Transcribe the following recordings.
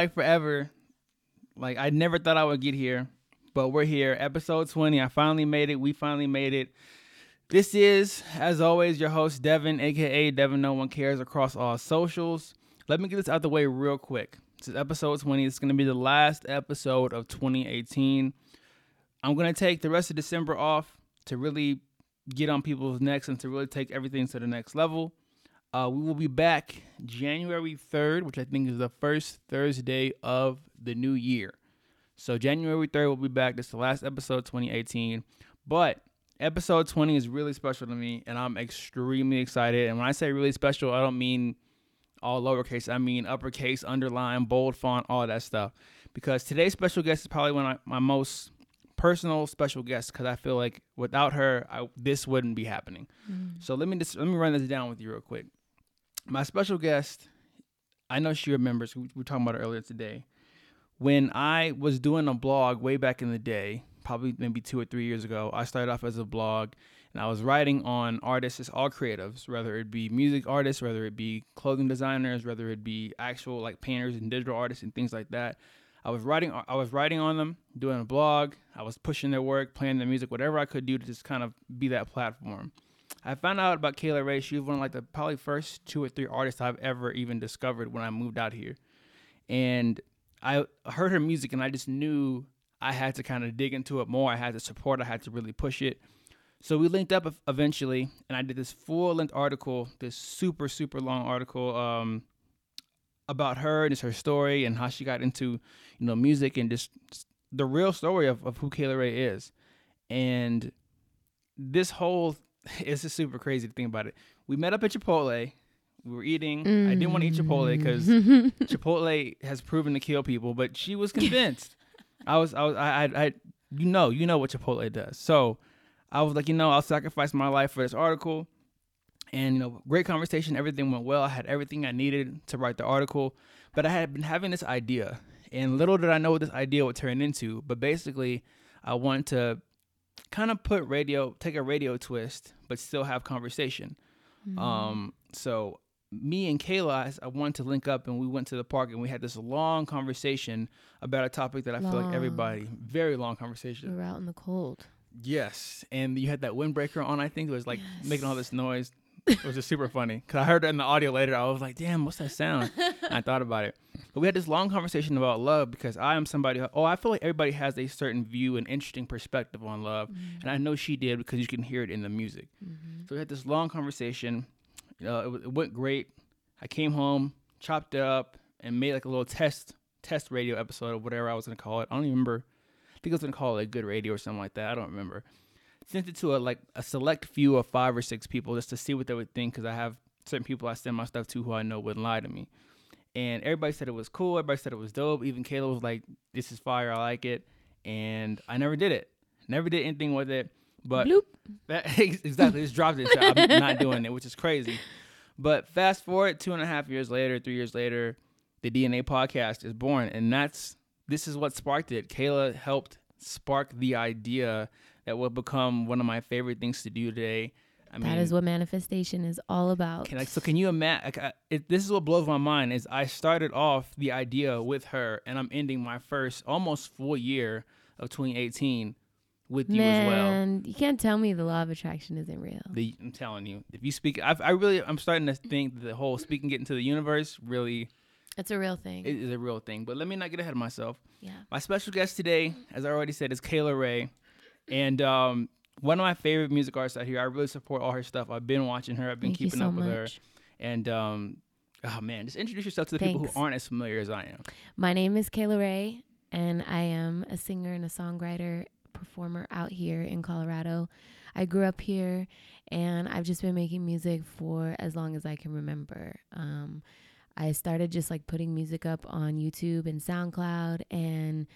like forever. Like I never thought I would get here, but we're here. Episode 20. I finally made it. We finally made it. This is, as always, your host, Devin, aka Devin No One Cares, across all socials. Let me get this out the way real quick. This is episode 20. It's going to be the last episode of 2018. I'm going to take the rest of December off to really get on people's necks and to really take everything to the next level. Uh, we will be back January 3rd, which I think is the first Thursday of the new year. So January 3rd, we'll be back. This is the last episode 2018. But episode 20 is really special to me, and I'm extremely excited. And when I say really special, I don't mean all lowercase. I mean uppercase, underline, bold font, all that stuff. Because today's special guest is probably one of my most personal special guests because I feel like without her, I, this wouldn't be happening. Mm. So let me just let me run this down with you real quick my special guest, I know she remembers. We were talking about it earlier today. When I was doing a blog way back in the day, probably maybe two or three years ago, I started off as a blog and I was writing on artists, all creatives, whether it be music artists, whether it be clothing designers, whether it be actual like painters and digital artists and things like that. I was writing I was writing on them, doing a blog, I was pushing their work, playing their music, whatever I could do to just kind of be that platform. I found out about Kayla Rae. She was one of like the probably first two or three artists I've ever even discovered when I moved out here. And I heard her music and I just knew I had to kind of dig into it more. I had to support, I had to really push it. So we linked up eventually, and I did this full length article, this super, super long article um, about her and just her story and how she got into, you know, music and just the real story of, of who Kayla Rae is. And this whole it's just super crazy to think about it. We met up at Chipotle. We were eating. Mm. I didn't want to eat Chipotle because mm. Chipotle has proven to kill people, but she was convinced. I was, I was, I, I, I, you know, you know what Chipotle does. So I was like, you know, I'll sacrifice my life for this article. And you know, great conversation. Everything went well. I had everything I needed to write the article, but I had been having this idea, and little did I know what this idea would turn into. But basically, I wanted to kind of put radio, take a radio twist, but still have conversation. Mm-hmm. Um, so me and Kayla, I wanted to link up, and we went to the park, and we had this long conversation about a topic that I long. feel like everybody, very long conversation. We were out in the cold. Yes, and you had that windbreaker on. I think it was like yes. making all this noise. It was just super funny because I heard it in the audio later. I was like, "Damn, what's that sound?" I thought about it. But we had this long conversation about love because I am somebody. oh, I feel like everybody has a certain view and interesting perspective on love, mm-hmm. and I know she did because you can hear it in the music. Mm-hmm. So we had this long conversation. Uh, it, it went great. I came home, chopped it up, and made like a little test test radio episode of whatever I was gonna call it. I don't even remember. I think I was gonna call it a good radio or something like that. I don't remember. Sent it to a like a select few of five or six people just to see what they would think because I have certain people I send my stuff to who I know wouldn't lie to me and everybody said it was cool. Everybody said it was dope. Even Kayla was like, "This is fire. I like it." And I never did it. Never did anything with it. But Bloop. That, exactly, just dropped it. I'm not doing it, which is crazy. But fast forward two and a half years later, three years later, the DNA podcast is born, and that's this is what sparked it. Kayla helped spark the idea that will become one of my favorite things to do today I mean, that is what manifestation is all about. Can I, so can you imagine? Like, this is what blows my mind is I started off the idea with her, and I'm ending my first almost full year of 2018 with Man, you as well. And you can't tell me the law of attraction isn't real. The, I'm telling you, if you speak, I, I really, I'm starting to think the whole speaking get into the universe really. It's a real thing. It is a real thing. But let me not get ahead of myself. Yeah. My special guest today, as I already said, is Kayla Rae, and um, one of my favorite music artists out here. I really support all her stuff. I've been watching her. I've been Thank keeping so up with much. her. And um, oh man, just introduce yourself to the Thanks. people who aren't as familiar as I am. My name is Kayla Rae, and I am a singer and a songwriter performer out here in Colorado. I grew up here, and I've just been making music for as long as I can remember. Um, I started just like putting music up on YouTube and SoundCloud, and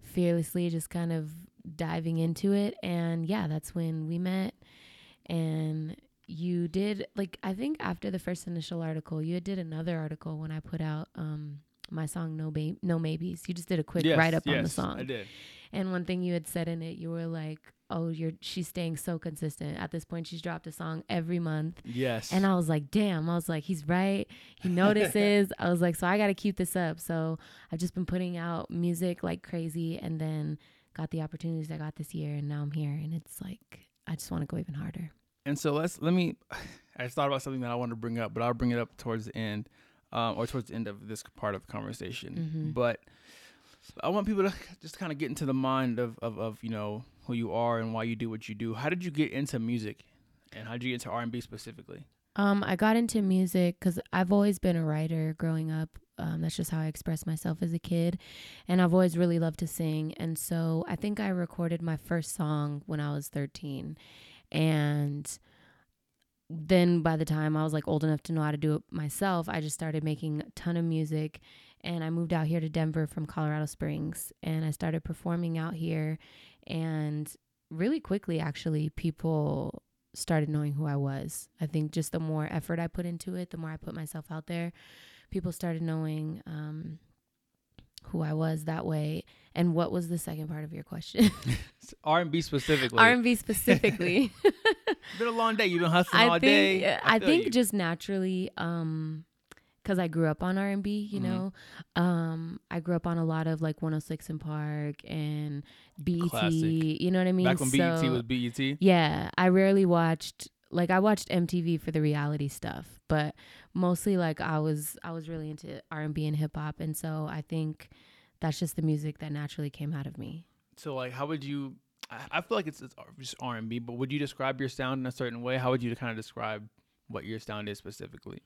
fearlessly just kind of diving into it. And yeah, that's when we met. And you did like I think after the first initial article, you did another article when I put out um my song No Ba- No Maybes. You just did a quick yes, write up yes, on the song. I did. And one thing you had said in it, you were like, oh, you're she's staying so consistent. At this point, she's dropped a song every month. Yes. And I was like, damn. I was like, he's right. He notices. I was like, so I got to keep this up. So I've just been putting out music like crazy, and then got the opportunities I got this year, and now I'm here, and it's like I just want to go even harder. And so let's let me. I just thought about something that I want to bring up, but I'll bring it up towards the end, um, or towards the end of this part of the conversation. Mhm. But I want people to just kind of get into the mind of, of of you know who you are and why you do what you do. How did you get into music, and how did you get into R and B specifically? Um, I got into music because I've always been a writer growing up. Um, that's just how I expressed myself as a kid. And I've always really loved to sing. And so I think I recorded my first song when I was 13. And then by the time I was like old enough to know how to do it myself, I just started making a ton of music. And I moved out here to Denver from Colorado Springs. And I started performing out here. And really quickly, actually, people started knowing who I was. I think just the more effort I put into it, the more I put myself out there, people started knowing um, who I was that way. And what was the second part of your question? R and B specifically. R and B specifically. It's been a long day. You've been hustling I all think day. I, feel think you. just naturally, um, because I grew up on R and B, you Mhm. know, um, I grew up on a lot of like 106 in Park and BET. Classic. You know what I mean? back when BET So- was BET. Yeah, I rarely watched like I watched MTV for the reality stuff, but mostly like I was I was really into R&B and hip hop and so I think that's just the music that naturally came out of me. So like, how would you? I feel like it's, it's just R and B, but would you describe your sound in a certain way? How would you kind of describe what your sound is specifically,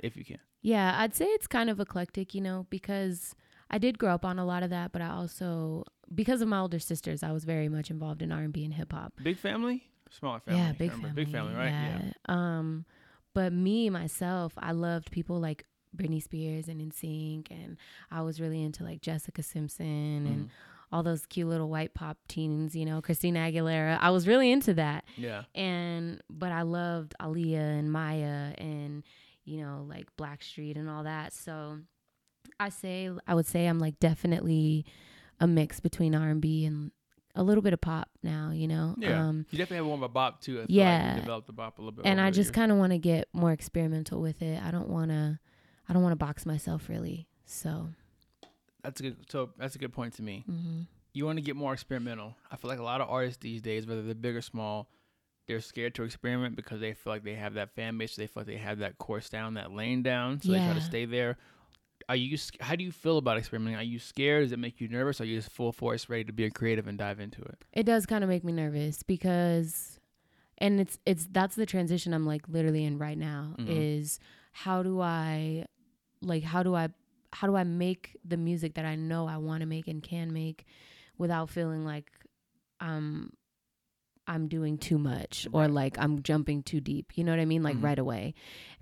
if you can? Yeah, I'd say it's kind of eclectic, you know, because I did grow up on a lot of that, but I also because of my older sisters, I was very much involved in R&B and hip hop. Big family, smaller family. Yeah, big family. Big family, right? Yeah. Um, but me myself, I loved people like Britney Spears and NSYNC, and I was really into like Jessica Simpson and Mhm. all those cute little white pop teens, you know, Christina Aguilera. I was really into that, Yeah. and but I loved Aaliyah and Mya and you know like Blackstreet and all that. So I say I would say I'm like definitely a mix between R and B and a little bit of pop now, you know. Yeah. Um, You definitely have one of a bop too. I like Yeah. you developed the bop a little bit. and I just kind of want to get more experimental with it. I don't want to I don't want to box myself really. So, that's a good. So that's a good point to me. hmm You want to get more experimental. I feel like a lot of artists these days, whether they're big or small, they're scared to experiment because they feel like they have that fan base. They feel like they have that course down, that lane down, so they try to stay there. Are you? How do you feel about experimenting? Are you scared? Does it make you nervous? Are you just full force, ready to be a creative and dive into it? it does kind of make me nervous because and it's it's that's the transition I'm like literally in right now Mhm. is how do I like how do I how do I make the music that I know I want to make and can make without feeling like I'm I'm doing too much or like I'm jumping too deep. You know what I mean? Like Mhm. right away.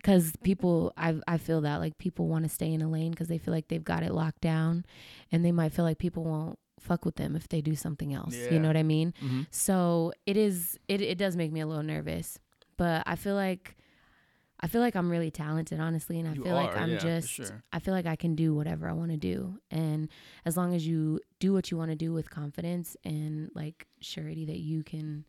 Cuz people I I feel that like people want to stay in a lane cuz they feel like they've got it locked down and they might feel like people won't fuck with them if they do something else. Yeah. You know what I mean? Mm-hmm. So it is it it does make me a little nervous, but I feel like I feel like I'm really talented, honestly, and I You feel like I'm yeah, just sure. I feel like I can do whatever I want to do, and as long as you do what you want to do with confidence and like surety that you can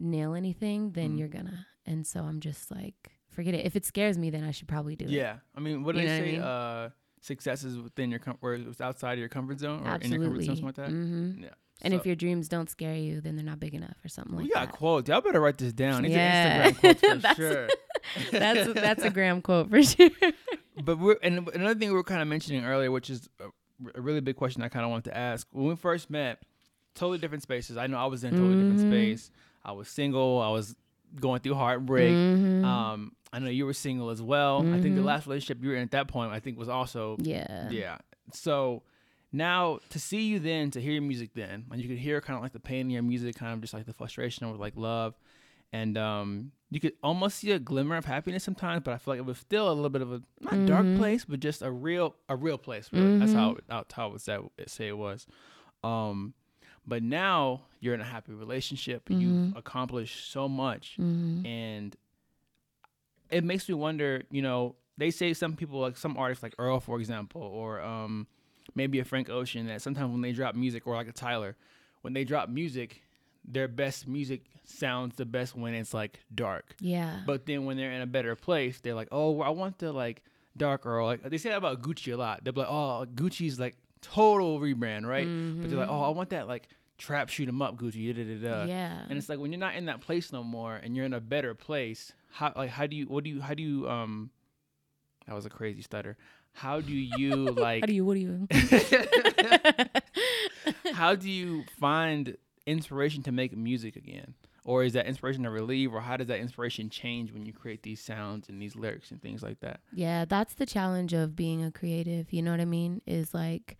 nail anything, then Mhm. you're gonna. And so I'm just like, forget it. If it scares me, then I should probably do it. Yeah, I mean, what do You they what I say? mean? Uh, success is within your com- or it's outside of your comfort zone or in your comfort zone, something like that. hmm Yeah. And So- if your dreams don't scare you, then they're not big enough or something like that. we got quotes. Y'all better write this down. These Yeah. are Instagram quotes for That's- sure. that's that's a gram quote for sure. But we're and another thing we were kind of mentioning earlier, which is a, a really big question I kind of wanted to ask. When we first met, totally different spaces. I know I was in a totally different Mhm. space. I was single. I was going through heartbreak. Mhm. Um, I know you were single as well. I think the Mhm. last relationship you were in at that point, I think, was also yeah. yeah. So now to see you then, to hear your music then, and you could hear kind of like the pain in your music, kind of just like the frustration over like love, and um, you could almost see a glimmer of happiness sometimes. But I feel like it was still a little bit of a not dark Mhm. place, but just a real a real place. Really. That's how Mhm. it, how was that say it was. Um, but now you're in a happy relationship. You've Mhm. accomplished so much Mhm. and it makes me wonder you know they say some people like some artists like earl for example or um maybe a frank ocean that sometimes when they drop music or like a tyler when they drop music their best music sounds the best when it's like dark. Yeah. But then when they're in a better place, they're like, oh, I want the like dark Or like they say that about Gucci a lot. They're like, oh, Gucci's like total rebrand, right? But they're like, oh, I want that like trap shoot 'em up Gucci. Da, da, da. yeah. And it's like when you're not in that place no more, and you're in a better place. How like how do you what do you how do you um that was a crazy stutter. How do you like How do you? What do you? how do you find inspiration to make music again? Or is that inspiration to relieve, or how does that inspiration change when you create these sounds and these lyrics and things like that? Yeah, that's the challenge of being a creative. You know what I mean? Is like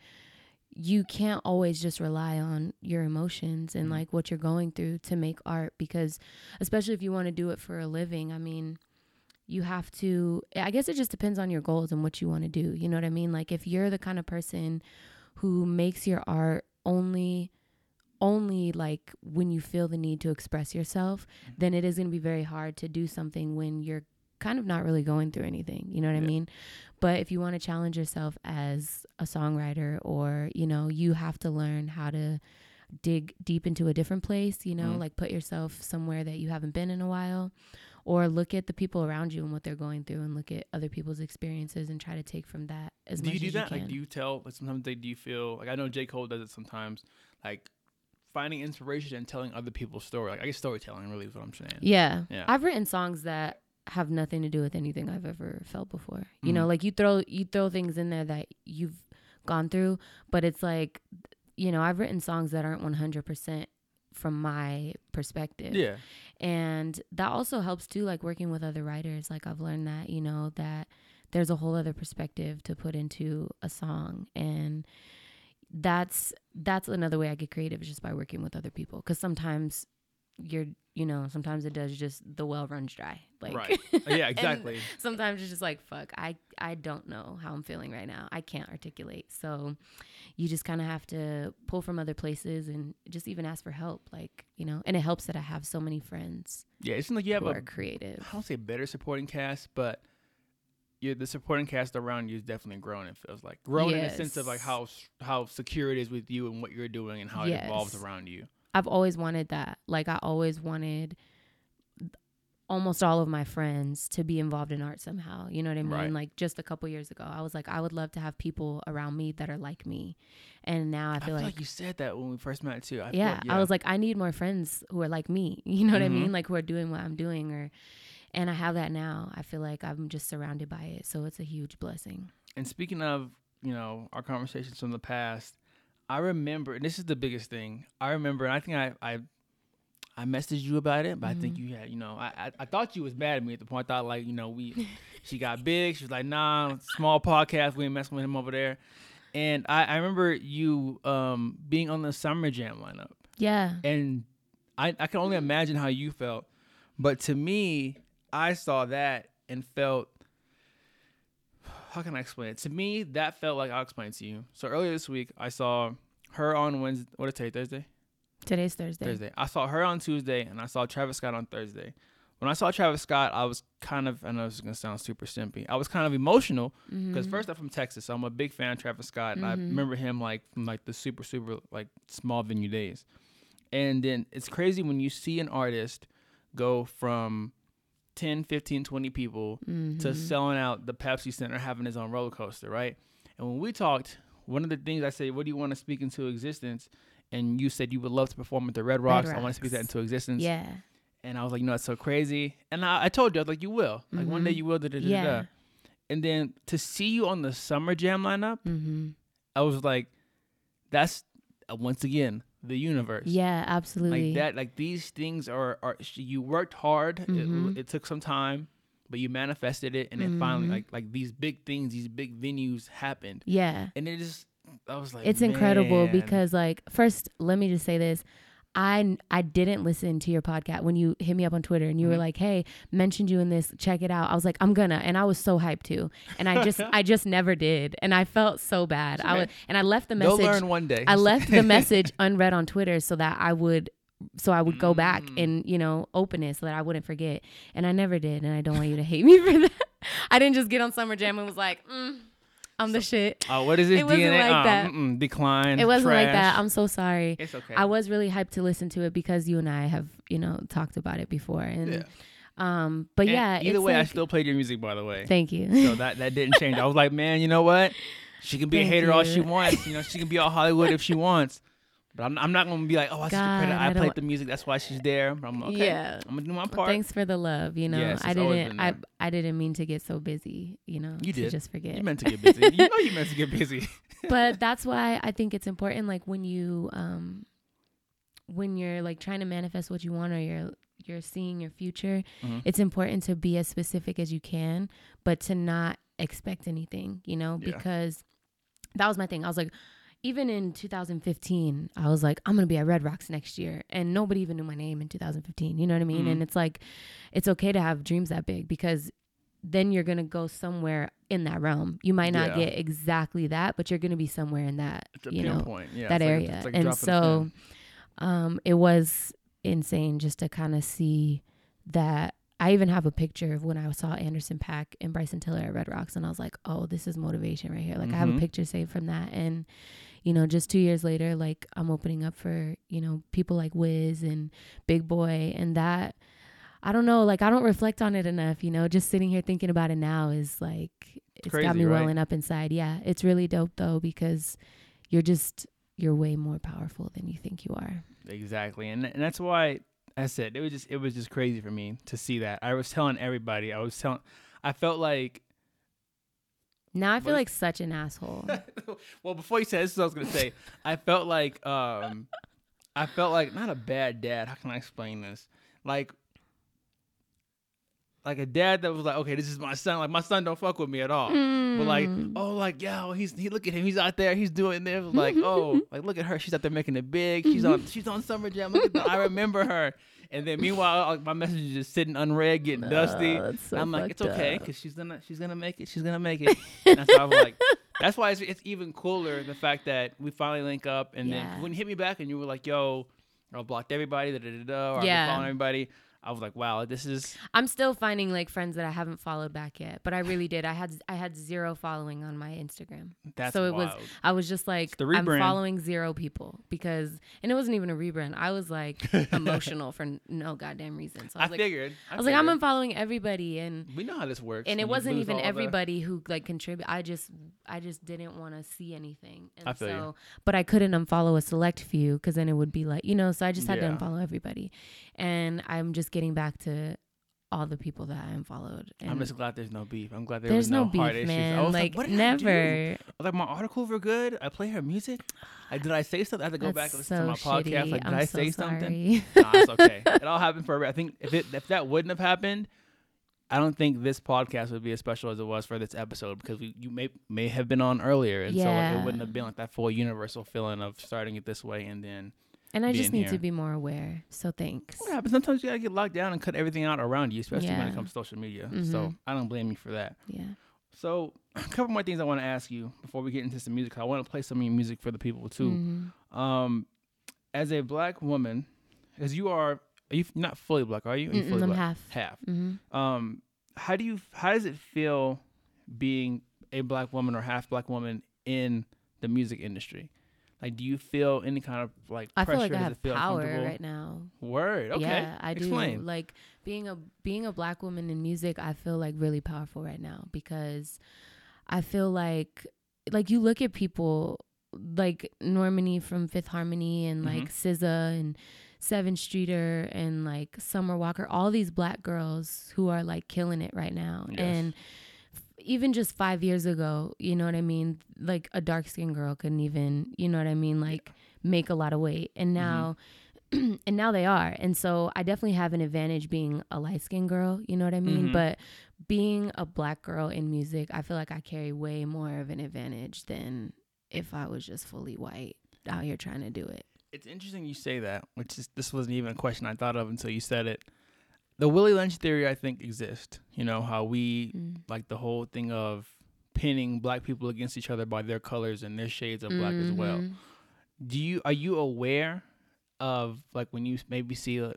you can't always just rely on your emotions and Mhm. like what you're going through to make art because especially if you want to do it for a living, I mean, you have to I guess it just depends on your goals and what you want to do. You know what I mean? Like if you're the kind of person who makes your art only only like when you feel the need to express yourself, then it is going to be very hard to do something when you're kind of not really going through anything. You know what I mean? But if you want to challenge yourself as a songwriter or, you know, you have to learn how to dig deep into a different place, you know, Mhm. like put yourself somewhere that you haven't been in a while or look at the people around you and what they're going through and look at other people's experiences and try to take from that as much as do much you do as that? you like, do you tell? Like, sometimes they do you feel like I know J Cole does it sometimes. Like finding inspiration and telling other people's story. Like I guess storytelling really is what I'm saying. Yeah. Yeah. I've written songs that have nothing to do with anything I've ever felt before. You know, Mhm. like you throw you throw things in there that you've gone through, but it's like you know, I've written songs that aren't 100% from my perspective. Yeah. And that also helps too like working with other writers. Like I've learned that, you know, that there's a whole other perspective to put into a song and that's that's another way I get creative is just by working with other people cuz sometimes you're you know sometimes it does just the well runs dry like right. Yeah. Exactly. sometimes it's just like fuck i i don't know how i'm feeling right now i can't articulate so you just kind of have to pull from other places and just even ask for help like you know and it helps that i have so many friends yeah. it's like you have a creative I don't say better supporting cast, but you the supporting cast around you is definitely growing. It feels like growing in the sense of like how how secure it is with you and what you're doing and how it evolves around you. I've always wanted that like i always wanted almost all of my friends to be involved in art somehow you know what i mean Right. like just a couple years ago i was like i would love to have people around me that are like me and now i I feel, feel like, like you said that when we first met too. I feel- yeah, I was like, I need more friends who are like me. You know what I Mhm. mean? Like who are doing what I'm doing, or and I have that now. I feel like I'm just surrounded by it, so it's a huge blessing. And speaking of, you know, our conversations from the past, I remember, and this is the biggest thing. I remember, and I think I, I, I messaged you about it, but I think Mhm. you had, you know, I, I, I thought you was mad at me at the point. I thought like, you know, we, she got big. She was like, nah, small podcast. We ain't messing with him over there. And I, I remember you um, being on the Summer Jam lineup, Yeah, and I, I can only imagine how you felt. But to me, I saw that and felt how can I explain it? To me, that felt like I'll explain it to you. So earlier this week, I saw her on Wednesday. What did it? Thursday. today's Thursday. Thursday. I saw her on Tuesday, and I saw Travis Scott on Thursday. When I saw Travis Scott, I was kind of. I know this is gonna sound super simpy. I was kind of emotional because Mhm. first I'm from Texas, so I'm a big fan of Travis Scott, and I Mhm. remember him like from like the super super like small venue days. And then it's crazy when you see an artist go from 10, 15, 20 people to Mhm. selling out the Pepsi Center, having his own roller coaster, right? And when we talked, one of the things I said, "What do you want to speak into existence?" And you said you would love to perform at the Red Rocks. I want to speak that into existence. yeah, And I was like, you know, that's so crazy. And I, I told you, I was like, you will. Like one day Mhm. you will. Da, da, da, yeah. And then to see you on the Summer Jam lineup, hmm I was like, that's uh, once again the universe. yeah, absolutely. Like that. Like these things are are you worked hard. Mhm. It, it took some time, but you manifested it, and it finally Mhm. like like these big things, these big venues happened, Yeah, and it just I was like, it's incredible because like first, let me just say this. I I didn't listen to your podcast when you hit me up on Twitter and you were Mhm. like, "Hey, mentioned you in this. Check it out." I was like, "I'm gonna," and I was so hyped too, and I just I just never did, and I felt so bad. It's I was, and I left the message. message. learn one day. I left the message unread on Twitter so that I would so I would go back Mm. and you know open it so that I wouldn't forget, and I never did, and I don't want you to hate me for that. I didn't just get on Summer Jam and was like, mm, I'm the shit. Oh, what is this It wasn't like Uh, that. mm-mm, decline. It wasn't like that. I'm so sorry. it's okay. I was really hyped to listen to it because you and I have, you know, talked about it before. And yeah. um but And yeah, Either it's way, I still played your music, by the way. thank you. so that that didn't change. I was like, man, you know what? She can be a Thank hater all she wants. You know, she can be all Hollywood if she wants. But I'm, I'm not gonna be like, oh, I should credit. I I played the music. That's why she's there. But I'm okay. Yeah. I'm gonna do my Well, part. thanks for the love, you know. Yes, I didn't I. I didn't mean to get so busy, you know, You did. just forget. You meant to get busy. you know, you meant to get busy. but that's why I think it's important like when you um when you're like trying to manifest what you want or you're you're seeing your future, Mhm. it's important to be as specific as you can, but to not expect anything, you know, Yeah. because that was my thing. I was like even in 2015, I was like, I'm gonna be at Red Rocks next year, and nobody even knew my name in 2015. You know what I mean? Mhm. And it's like, it's okay to have dreams that big because then you're gonna go somewhere in that realm. You might not Yeah. get exactly that, but you're gonna be somewhere in that, It's a you know. Yeah, that like area. it's like and drop of the so, um, it was insane just to kind of see that. I even have a picture of when I saw Anderson .Paak and Bryson Tiller at Red Rocks, and I was like, "Oh, this is motivation right here." Like I have a Mhm. picture saved from that, and you know, just two years later, like I'm opening up for you know people like Wiz and Big Boy, and that I don't know, like I don't reflect on it enough. You know, just sitting here thinking about it now is like it's Crazy, got me right? welling up inside. Yeah, it's really dope though because you're just you're way more powerful than you think you are. Exactly, and and that's why I said it was just it was just crazy for me to see that. I was telling everybody. I was telling. I felt like. Now I feel like such an asshole. well, before you said this, is what I was gonna say. I felt like um, I felt like not a bad dad. How can I explain this? Like. Like a dad that was like, okay, this is my son. Like my son don't fuck with me at all. But like, Mm. oh, like, yo, he's he look at him, he's out there, he's doing this. Like, oh, like look at her, she's out there making it big. She's on she's on Summer Jam. Look at that. I remember her. And then meanwhile, my message is just sitting unread, getting dusty. Oh, that's so I'm like, it's okay, up. because she's gonna she's gonna make it. She's gonna make it. and that's why I was like, that's why it's, it's even cooler the fact that we finally link up. And Yeah. then when you hit me back and you were like, yo, I blocked everybody, da da da da, or Yeah. been following everybody. I was like, wow, this is I'm still finding like friends that I haven't followed back yet, but I really did. I had I had zero following on my Instagram. that's so it was. I was just like I'm following zero people because and it wasn't even a rebrand. I was like emotional for no goddamn reason. So I I, was like figured. I was like I'm figured. unfollowing everybody and We know how this works. and it wasn't even all the- everybody who like contribute. I just I just didn't want to see anything. And I feel you. so but I couldn't unfollow a select few cuz then it would be like, you know, so I just had Yeah. to unfollow everybody. And I'm just getting back to all the people that I unfollowed. And I'm just glad there's no beef. I'm glad there there's was no, no, beef, heart issues. I man. was Like, what did I do? never. Like my articles were good. I play her music. I, did I say something? I had to go back and listen so to my podcast. Like, did I'm I so say something? sorry. nah, it's okay. It all happened for. I think if it if that wouldn't have happened, I don't think this podcast would be as special as it was for this episode because we you may may have been on earlier, and so like, it wouldn't have been like that full universal feeling of starting it this way and then. And I just need here. to be more aware. So thanks. Yeah, but Sometimes you gotta get locked down and cut everything out around you, especially when it comes to social media. Mhm. So I don't blame you for that. Yeah. So, a couple more things I want to ask you before we get into some music. I want to play some of your music for the people too. Mhm. Um, as a black woman, as you are, are you not fully black? Are you? Are you fully I'm black? half. Half. hmm Um, how do you? How does it feel being a black woman or half black woman in the music industry? Like, do you feel any kind of like I pressure? feel like I have feel power right now. Word. Okay. Yeah, I Explain. do. Like being a being a black woman in music, I feel like really powerful right now because I feel like like you look at people like Normani from Fifth Harmony and mm-hmm. like SZA and Sevyn Streeter and like Summer Walker, all these black girls who are like killing it right now. Yes. And even just five years ago, you know what I mean? Like a dark skinned girl couldn't even, you know what I mean? Like make a lot of weight. And now, and now they are. And so I definitely have an advantage being a light skinned girl, you know what I mean? Mhm. But being a black girl in music, I feel like I carry way more of an advantage than if I was just fully white out here trying to do it. It's interesting you say that, which is this wasn't even a question I thought of until you said it. The Willie Lynch theory, I think, exists. You know how we Mm. like the whole thing of pinning black people against each other by their colors and their shades of black as well. Mhm. Do you are you aware of like when you maybe see a,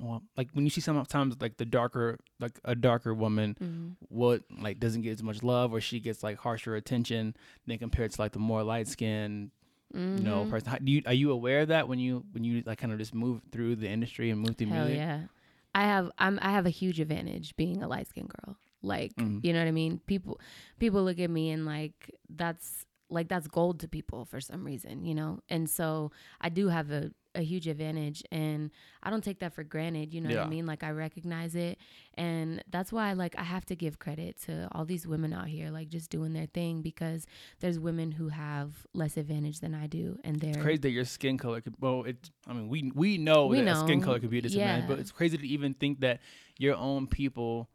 well, like when you see sometimes like the darker like a darker woman Mhm. what like doesn't get as much love or she gets like harsher attention than compared to like the more light skinned you know Mhm. person How- do you are you aware of that when you when you like kind of just move through the industry and move through Hell music yeah. I have I'm I have a huge advantage being a light skinned girl. Like, Mhm. you know what I mean? People people look at me and like that's like that's gold to people for some reason, you know? And so I do have a, a huge advantage and I don't take that for granted, you know what I mean? Like I recognize it and that's why like I have to give credit to all these women out here like just doing their thing because there's women who have less advantage than I do and they're it's crazy that your skin color could well it's i mean we we know We that skin color could be a disadvantage but it's crazy to even think that your own people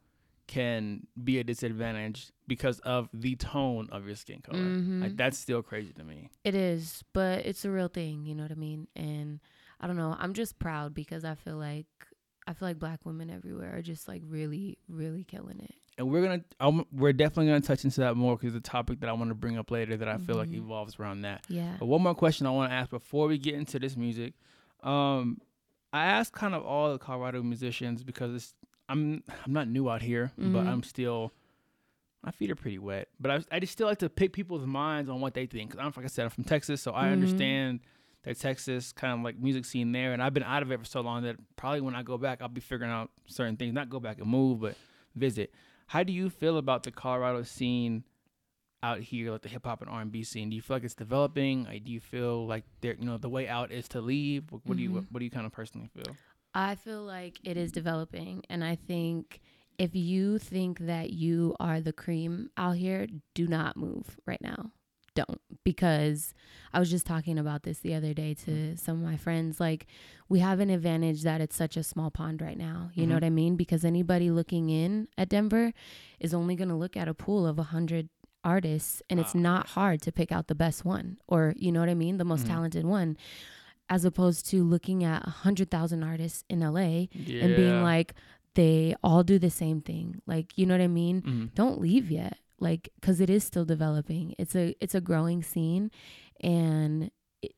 can be a disadvantage because of the tone of your skin color Mhm. like that's still crazy to me It is, but it's a real thing, you know what I mean? And I don't know, I'm just proud because I feel like I feel like black women everywhere are just like really, really killing it. and we're gonna um, we're definitely gonna touch into that more because it's a topic that i want to bring up later that i feel like Mhm. evolves around that Yeah. But one more question I want to ask before we get into this music. Um, I asked kind of all the Colorado musicians because it's I'm I'm not new out here, but Mhm. I'm still my feet are pretty wet. But I I just still like to pick people's minds on what they think. Cause I'm like I said, I'm from Texas, so I Mhm. understand that Texas kind of like music scene there, and I've been out of it for so long that probably when I go back, I'll be figuring out certain things. Not go back and move, but visit. How do you feel about the Colorado scene out here, like the hip hop and R and B scene? Do you feel like it's developing? Like, do you feel like there, you know, the way out is to leave? What, what do you, Mhm. what, what do you kind of personally feel? I feel like it is developing and I think if you think that you are the cream out here, do not move right now. Don't because I was just talking about this the other day to some of my friends like we have an advantage that it's such a small pond right now. You know Mhm. what I mean? Because anybody looking in at Denver is only going to look at a pool of a 100 artists and it's not hard to pick out the best one or you know what I mean, the most Mhm. talented one as opposed to looking at a 100,000 artists in LA Yeah. and being like they all do the same thing. Like, you know what I mean? Mhm. Don't leave yet. Like cuz it is still developing. It's a it's a growing scene and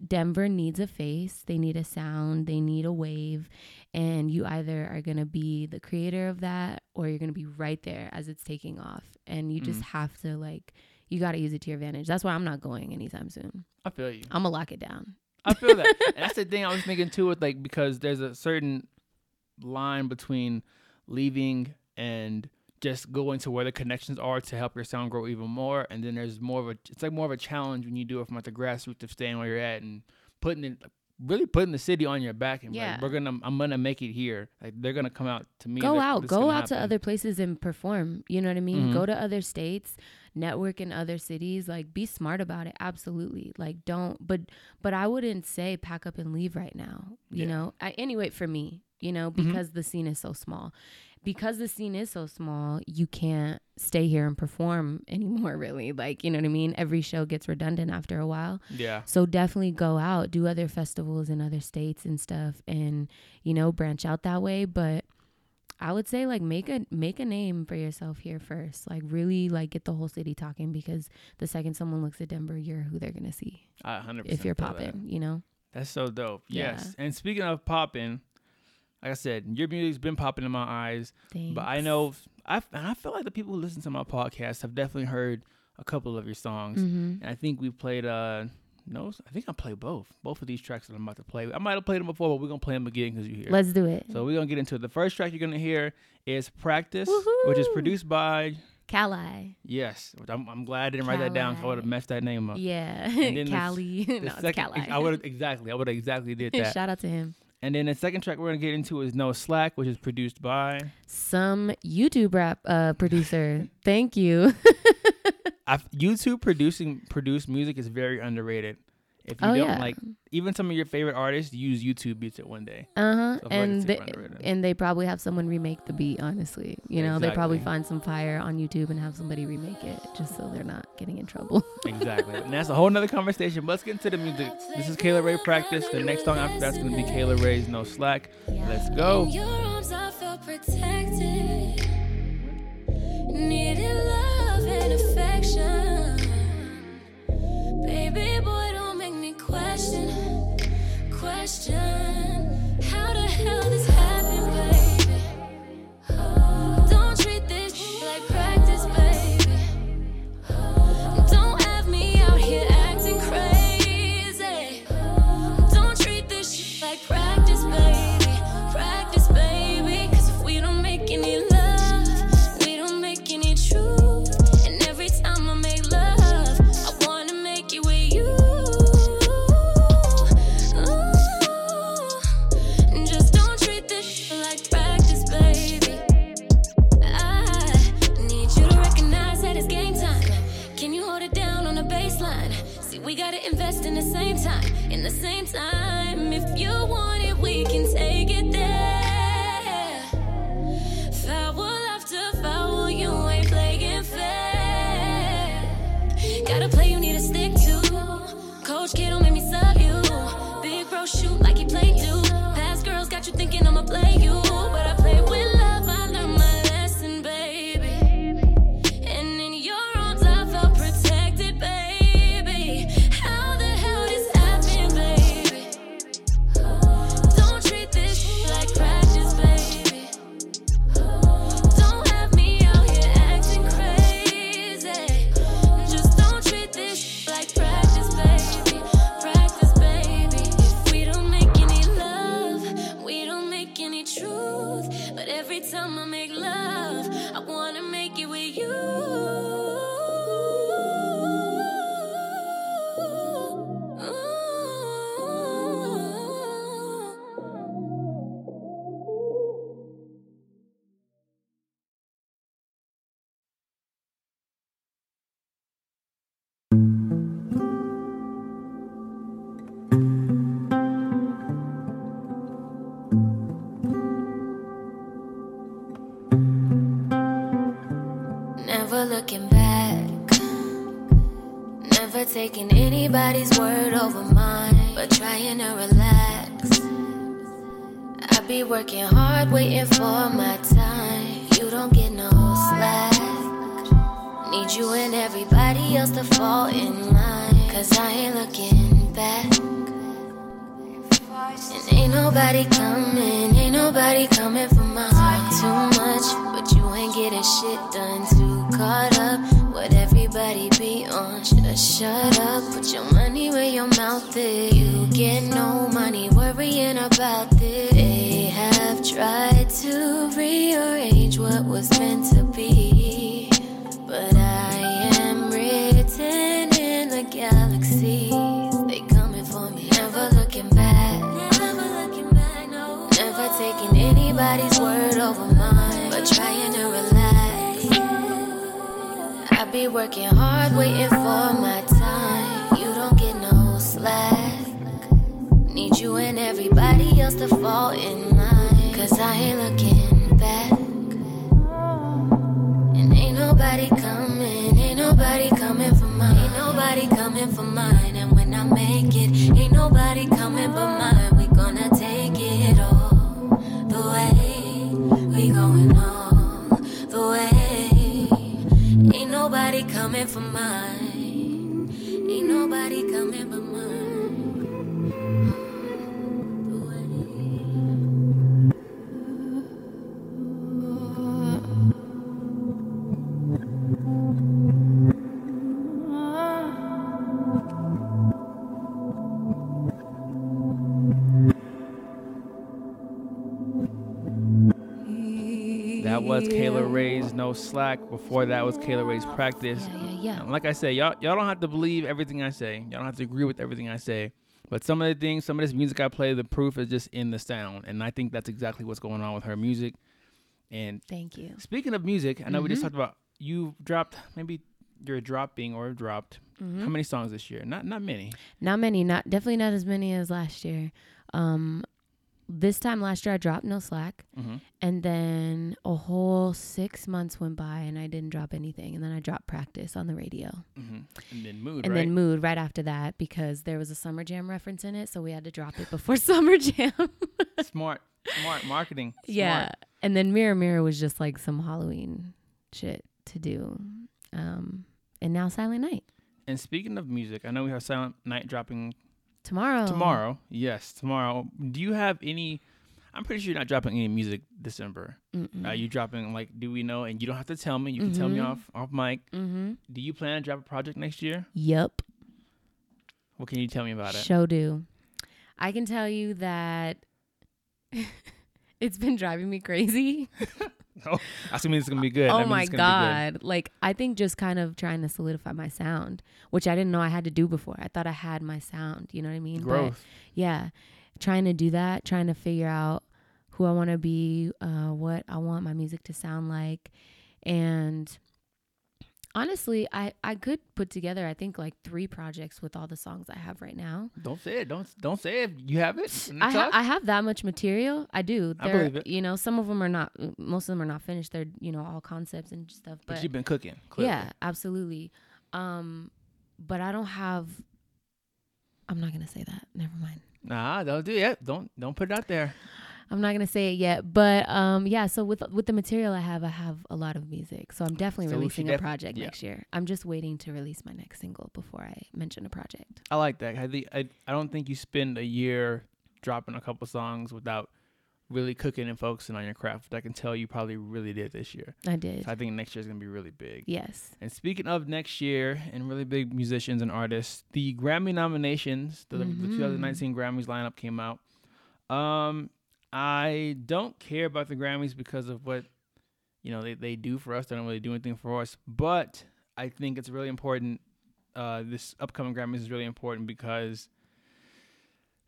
Denver needs a face, they need a sound, they need a wave, and you either are going to be the creator of that or you're going to be right there as it's taking off. And you just Mhm. have to like you got to use it to your advantage. That's why I'm not going anytime soon. I feel you. I'm going to lock it down. I feel that. and that's the thing I was thinking too with like because there's a certain line between leaving and just going to where the connections are to help your sound grow even more and then there's more of a it's like more of a challenge when you do it from like the grassroots of staying where you're at and putting it really putting the city on your back and Yeah. like we're gonna I'm gonna make it here like they're gonna come out to me go out go out to other places and perform you know what i mean Mhm. go to other states network in other cities like be smart about it absolutely like don't but but i wouldn't say pack up and leave right now you Yeah. know I, anyway for me you know Mhm. because the scene is so small because the scene is so small you can't stay here and perform anymore really like you know what i mean every show gets redundant after a while yeah so definitely go out, do other festivals in other states and stuff and you know, branch out that way, but I would say like make a make a name for yourself here first. Like really like get the whole city talking because the second someone looks at Denver, you're who they're to see I 100% if you're popping, you know. That's so dope. Yeah. Yes. And speaking of popping, like I said, your music's been popping in my eyes. But I know I and I feel like the people who listen to my podcast have definitely heard a couple of your songs. Mhm. And I think we played uh no, I think I play both. Both of these tracks that I'm about to play. I might have played them before, but we're gonna play them again because you're here. Let's do it. so we're gonna get into it. The first track you're gonna hear is "Practice," which is produced by Cali. yes. I'm, I'm glad I didn't write that down. 'cause I would have messed that name up. Yeah. then the- Cali. The no, it's second- Cali. I would exactly. I would have exactly did that. Shout out to him. And then the second track we're gonna get into is "No Slack," which is produced by. Some YouTube rap uh, producer. Thank you. YouTube producing produced music is very underrated. If you oh don't yeah. like, even some of your favorite artists use YouTube beats it one day. Uh huh. So I feel like and they, and they probably have someone remake the beat. Honestly, you know, they probably find some fire on YouTube and have somebody remake it just so they're not getting in trouble. Exactly. and that's a whole nother conversation. Let's get into the music. This is Kayla Rae Practice. The next song after that's going to be Kayla Rae's No Slack. Let's go. In your question, question, how the hell this in the same time, in the same time. If you want it, we can take it there. Trying to relax. I be working hard, waiting for my time. You don't get no slack. Need you and everybody else to fall in line, cause I ain't looking back. And ain't nobody coming, ain't nobody coming for my heart too much. But you ain't getting shit done, too caught up. What everybody be on, just shut up. Put your money where your mouth is. You get no money worrying about this. They have tried to rearrange what was meant to be. But I am written in the galaxies. They coming for me, never looking back. Never looking back, no. Never taking anybody's word over mine, but trying to relax. Be working hard, waiting for my time. You don't get no slack. Need you and everybody else to fall in line, cause I ain't looking back. And ain't nobody coming, ain't nobody coming for mine. Ain't nobody coming for mine. And when I make it, ain't nobody coming but mine. We gonna take it all the way. We going all coming for mine. Ain't nobody coming but Kayla Rae's No Slack. Before that was Kayla Rae's Practice. Yeah, yeah, yeah. And like I said, y'all y'all don't have to believe everything I say. Y'all don't have to agree with everything I say. But some of the things, some of this music I play, the proof is just in the sound. And I think that's exactly what's going on with her music. And Thank you. speaking of music, I know we just Mhm. talked about you dropped maybe you're dropping or dropped Mhm. how many songs this year? Not not many. Not many, not definitely not as many as last year. Um, this time last year I dropped No Slack, hmm and then a whole six months went by and I didn't drop anything, and then I dropped Practice on the radio, hmm And then mood, and right? then Mood right after that because there was a Summer Jam reference in it, so we had to drop it before Summer Jam. smart, smart marketing. yeah, and then Mirror Mirror was just like some Halloween shit to do, um, and now Silent Night. And speaking of music, I know we have Silent Night dropping tomorrow. tomorrow. Yes, tomorrow. Do you have any? I'm pretty sure you're not dropping any music December. Mm-mm. Are you dropping like? Do we know? And you don't have to tell me. You can tell me Mhm. off off mic. Mm-hmm. Do you plan to drop a project next year? Yep. What can you tell me about it? Show do. I can tell you that it's been driving me crazy. I assuming it's gonna be good. Oh my god. Like I think just kind of trying to solidify my sound, which I didn't know I had to do before. I thought I had my sound, you know what I mean? good. But yeah, trying to do that, trying to figure out who I want to be, uh, what I want my music to sound like, and Honestly, I I could put together I think like three projects with all the songs I have right now. Don't say it. Don't don't say it. You have it. I ha- I have that much material. I do. I They're, believe it. You know, some of them are not. Most of them are not finished. They're you know all concepts and stuff. but, But, you've been cooking. Clearly. yeah, absolutely. Um, but I don't have. I'm not gonna say that. Never mind. Nah, don't do it. Don't don't put it out there. I'm not gonna say it yet, but um, yeah. So with with the material I have, I have a lot of music. So I'm definitely So releasing should a project yeah. next year. I'm just waiting to release my next single before I mention a project. I like that. I think I, I don't think you spend a year dropping a couple songs without really cooking and focusing on your craft. I can tell you probably really did this year. I did. So I think next year is gonna be really big. yes. And speaking of next year and really big musicians and artists, the Grammy nominations, the, the Mhm. 2019 Grammys lineup came out. Um, I don't care about the Grammys because of what you know they, they do for us. They don't really do anything for us. But I think it's really important. Uh, this upcoming Grammys is really important because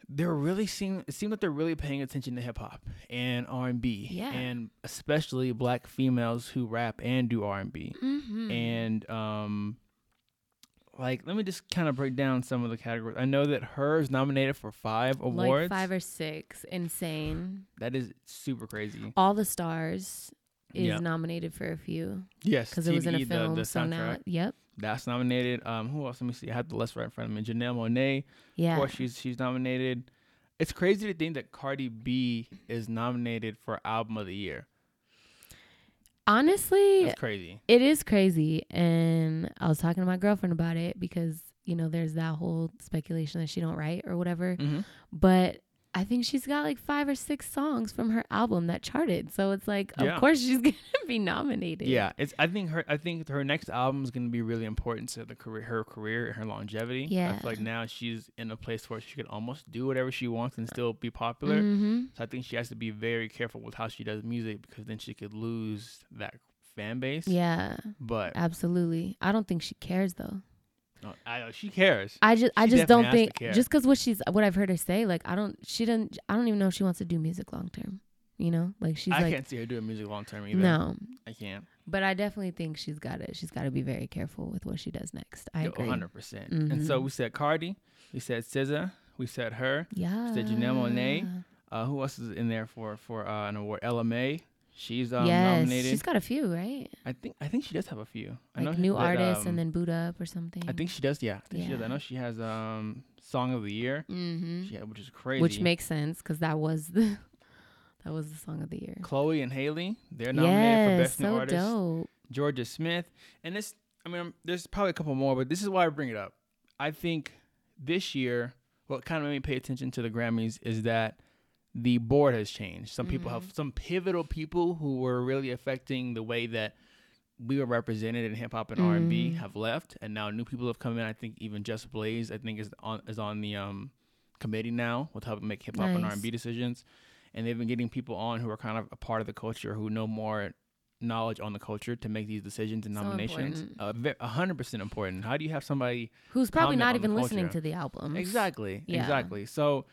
they're really seem it seems like they're really paying attention to hip hop and R and B, Yeah. and especially black females who rap and do R and B Mm-hmm. and um like let me just kind of break down some of the categories i know that her is nominated for five awards like five or six. Insane. that is super crazy All the Stars is Yeah. nominated for a few yes because it was in a TDE, the- film. the so now, soundtrack. yep. that's nominated um who else let me see i have the list right in front of me Janelle Monáe Yeah. of course she's she's nominated it's crazy to think that cardi b is nominated for album of the year Honestly, that's crazy it is crazy. And I was talking to my girlfriend about it because, you know, there's that whole speculation that she don't write or whatever. mm-hmm. But I think she's got like five or six songs from her album that charted. So it's like, Yeah. of course she's gonna be nominated. yeah it's i think her i think her next album is going to be really important to the career her career and her longevity i Yeah. feel like now she's in a place where she could almost do whatever she wants and still be popular Mm-hmm. so i think she has to be very careful with how she does music because then she could lose that fan base Yeah, but absolutely. I don't think she cares though. No, I, she cares I just I just don't definitely has to think just because what she's what I've heard her say like I don't she doesn't I don't even know if she wants to do music long term. You know, like she's i like can't see her doing music long term either no, i can't but I definitely think she's got it. she's got to be very careful with what she does next. I Yo, agree. 100% and so Mhm. we said cardi we said SZA, we said her Yeah. we said Janelle Monáe. uh, who else is in there for for uh, an award Ella Mai she's um, yes, nominated she's got a few, right? I think I think she does have a few. I Like know new artists um, and then Boo'd Up or something. I think she does. Yeah, I think she does. I know she has um song of the year, mm-hmm. she which is crazy. which makes sense because that was the that was the song of the year. Chloe and Halle. They're nominated for Yes, best new so artist. dope. Jorja Smith, and this. I mean, there's probably a couple more, but this is why I bring it up. I think this year, what kind of made me pay attention to the Grammys is that the board has changed. Some people Mm-hmm. have some pivotal people who were really affecting the way that we were represented in hip hop and R and B Mhm. have left, and now new people have come in. I think even Just Blaze, I think is on is on the um committee now with helping make hip hop and R and B decisions, and they've been getting people on who are kind of a part of the culture who know more knowledge on the culture to make these decisions and So nominations. Uh, A hundred percent important. How do you have somebody Who's probably not even listening to the album. Exactly. Yeah. Exactly. So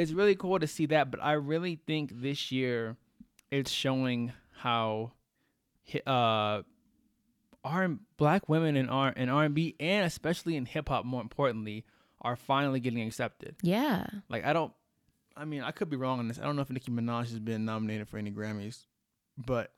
it's really cool to see that, but I really think this year it's showing how uh R black women in R in R and B and especially in hip hop more importantly are finally getting accepted. Yeah. Like I don't I mean, I could be wrong on this. I don't know if Nicki Minaj has been nominated for any Grammys, but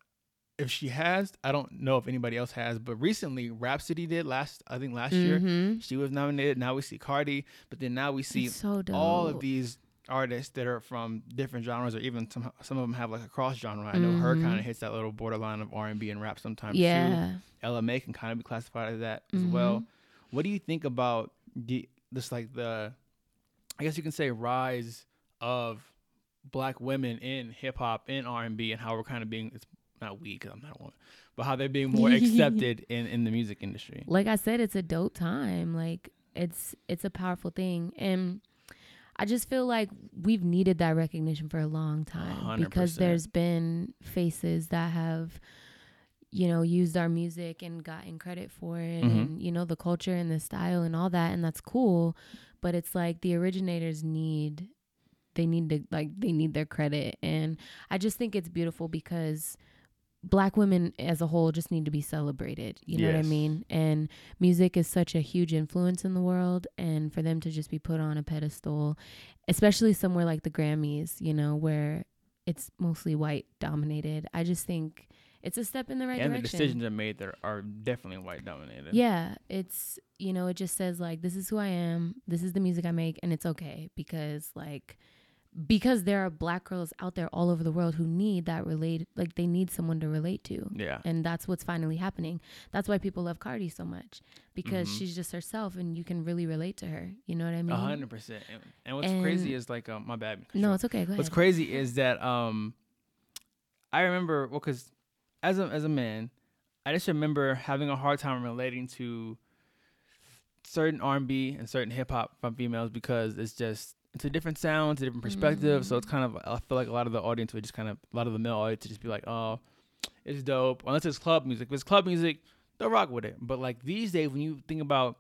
if she has, I don't know if anybody else has. But recently, Rapsody did last. I think last year Mhm. she was nominated. Now we see Cardi, but then now we see so all of these artists that are from different genres, or even some some of them have like a cross genre. I know her Mhm. kind of hits that little borderline of R and B and rap sometimes too. Yeah. Ella Mai can kind of be classified as that as well. What do you think about the this like the I guess you can say rise of black women in hip hop in R and B and how we're kind of being it's not we because I'm not a woman, but how they're being more accepted in in the music industry. like I said, it's a dope time. Like it's it's a powerful thing, and I just feel like we've needed that recognition for a long time because 100%. there's been faces that have, you know, used our music and gotten credit for it, Mhm. and you know the culture and the style and all that, and that's cool. But it's like the originators need, they need to like they need their credit, and I just think it's beautiful because black women as a whole just need to be celebrated. You know what I mean? And music is such a huge influence in the world and for them to just be put on a pedestal, especially somewhere like the Grammys, you know, where it's mostly white dominated. I just think it's a step in the right direction. and the decisions are made that are definitely white dominated. Yeah, it's you know, it just says like this is who I am, this is the music I make and it's okay because like because there are black girls out there all over the world who need that relate like they need someone to relate to. Yeah. And that's what's finally happening. That's why people love Cardi so much because Mhm. she's just herself and you can really relate to her. You know what i mean? hundred percent. And- And what's And- crazy is like, um, my bad. No, Sure. it's okay. Go What's crazy is that um, I remember well, cause as a as a man, I just remember having a hard time relating to certain R and B and certain hip hop from females because it's just it's a different sound, it's a different perspective. So it's mm. kind of I feel like a lot of the audience would just kind of a lot of the male audience would just be like, oh, it's dope. Unless it's club music. If it's club music, they'll rock with it. But like these days, when you think about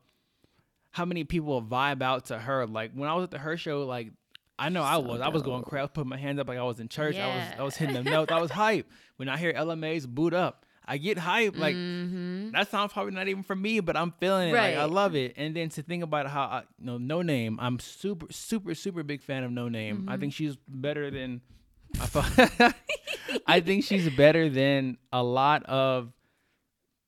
how many people vibe out to her, like when I was at the her show, like I know I So was. I was going dope. crazy. I was putting my hands up like I was in church. I was I was hitting the notes. I was hype. When I hear LMA's Boo'd Up, I get hype. Like Mhm. that sounds probably not even for me, but I'm feeling it. Like I love it. And then to think about how I, you know Noname, I'm super super super big fan of Noname. Mm-hmm. I think she's better than I thought. I think she's better than a lot of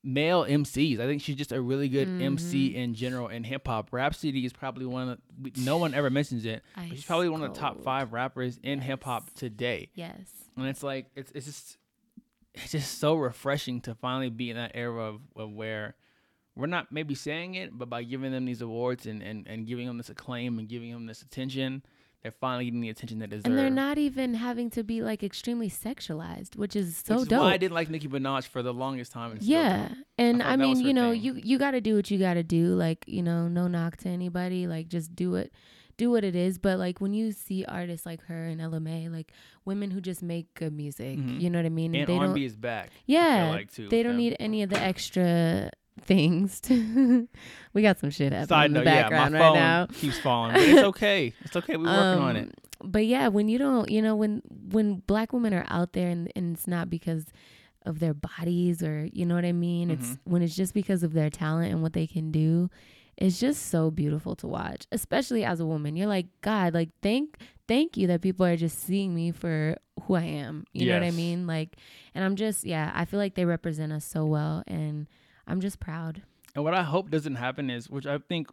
male MCs. I think she's just a really good Mm-hmm. MC in general in hip hop. Rapsody is probably one of the, no one ever mentions it. But she's probably one of the top five rappers in hip hop today. Yes. And it's like it's it's just it's just so refreshing to finally be in that era of, of where we're not maybe saying it, but by giving them these awards and, and, and giving them this acclaim and giving them this attention, they're finally getting the attention they deserve. And they're not even having to be like extremely sexualized, which is so Which is dope. why I didn't like Nicki Minaj for the longest time. and Yeah. And thought I, mean, you know, thing. you you got to do what you got to do. Like, you know, no knock to anybody. Like, just do it, do what it is. But like when you see artists like her and Ella Mai, like women who just make good music, Mhm. you know what I mean? And they R&B don't. is back. Yeah. like, too, they don't need any of the extra things. To we got some shit happening Side in the note, yeah, my background phone right now. keeps falling, but it's okay. It's okay. We're working on it. Um, But yeah, when you don't, you know, when when black women are out there and, and it's not because of their bodies or you know what I mean, it's Mhm. when it's just because of their talent and what they can do. It's just so beautiful to watch, especially as a woman. You're like, God, like thank thank you that people are just seeing me for who I am. You know what I mean? Like, and I'm just yeah, I feel like they represent us so well, and I'm just proud. And what I hope doesn't happen is, which I think,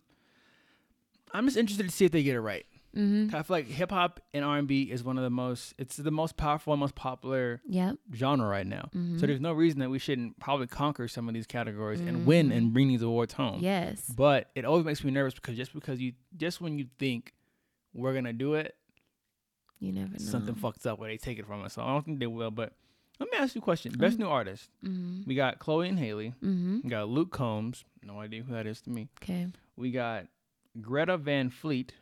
I'm just interested to see if they get it right. Mm-hmm. I feel like hip hop and R and B is one of the most. It's the most powerful, and most popular Yep. genre right now. Mhm. So there's no reason that we shouldn't probably conquer some of these categories and win and bring these awards home. Yes. But it always makes me nervous because just because you, just when you think we're gonna do it, You never know. something fucks up where they take it from us. So I don't think they will. But let me ask you a question: Best new artist. Mm-hmm. We got Chloe and Halle. Mm-hmm. We got Luke Combs. No idea who that is to me. Okay. We got Greta Van Fleet.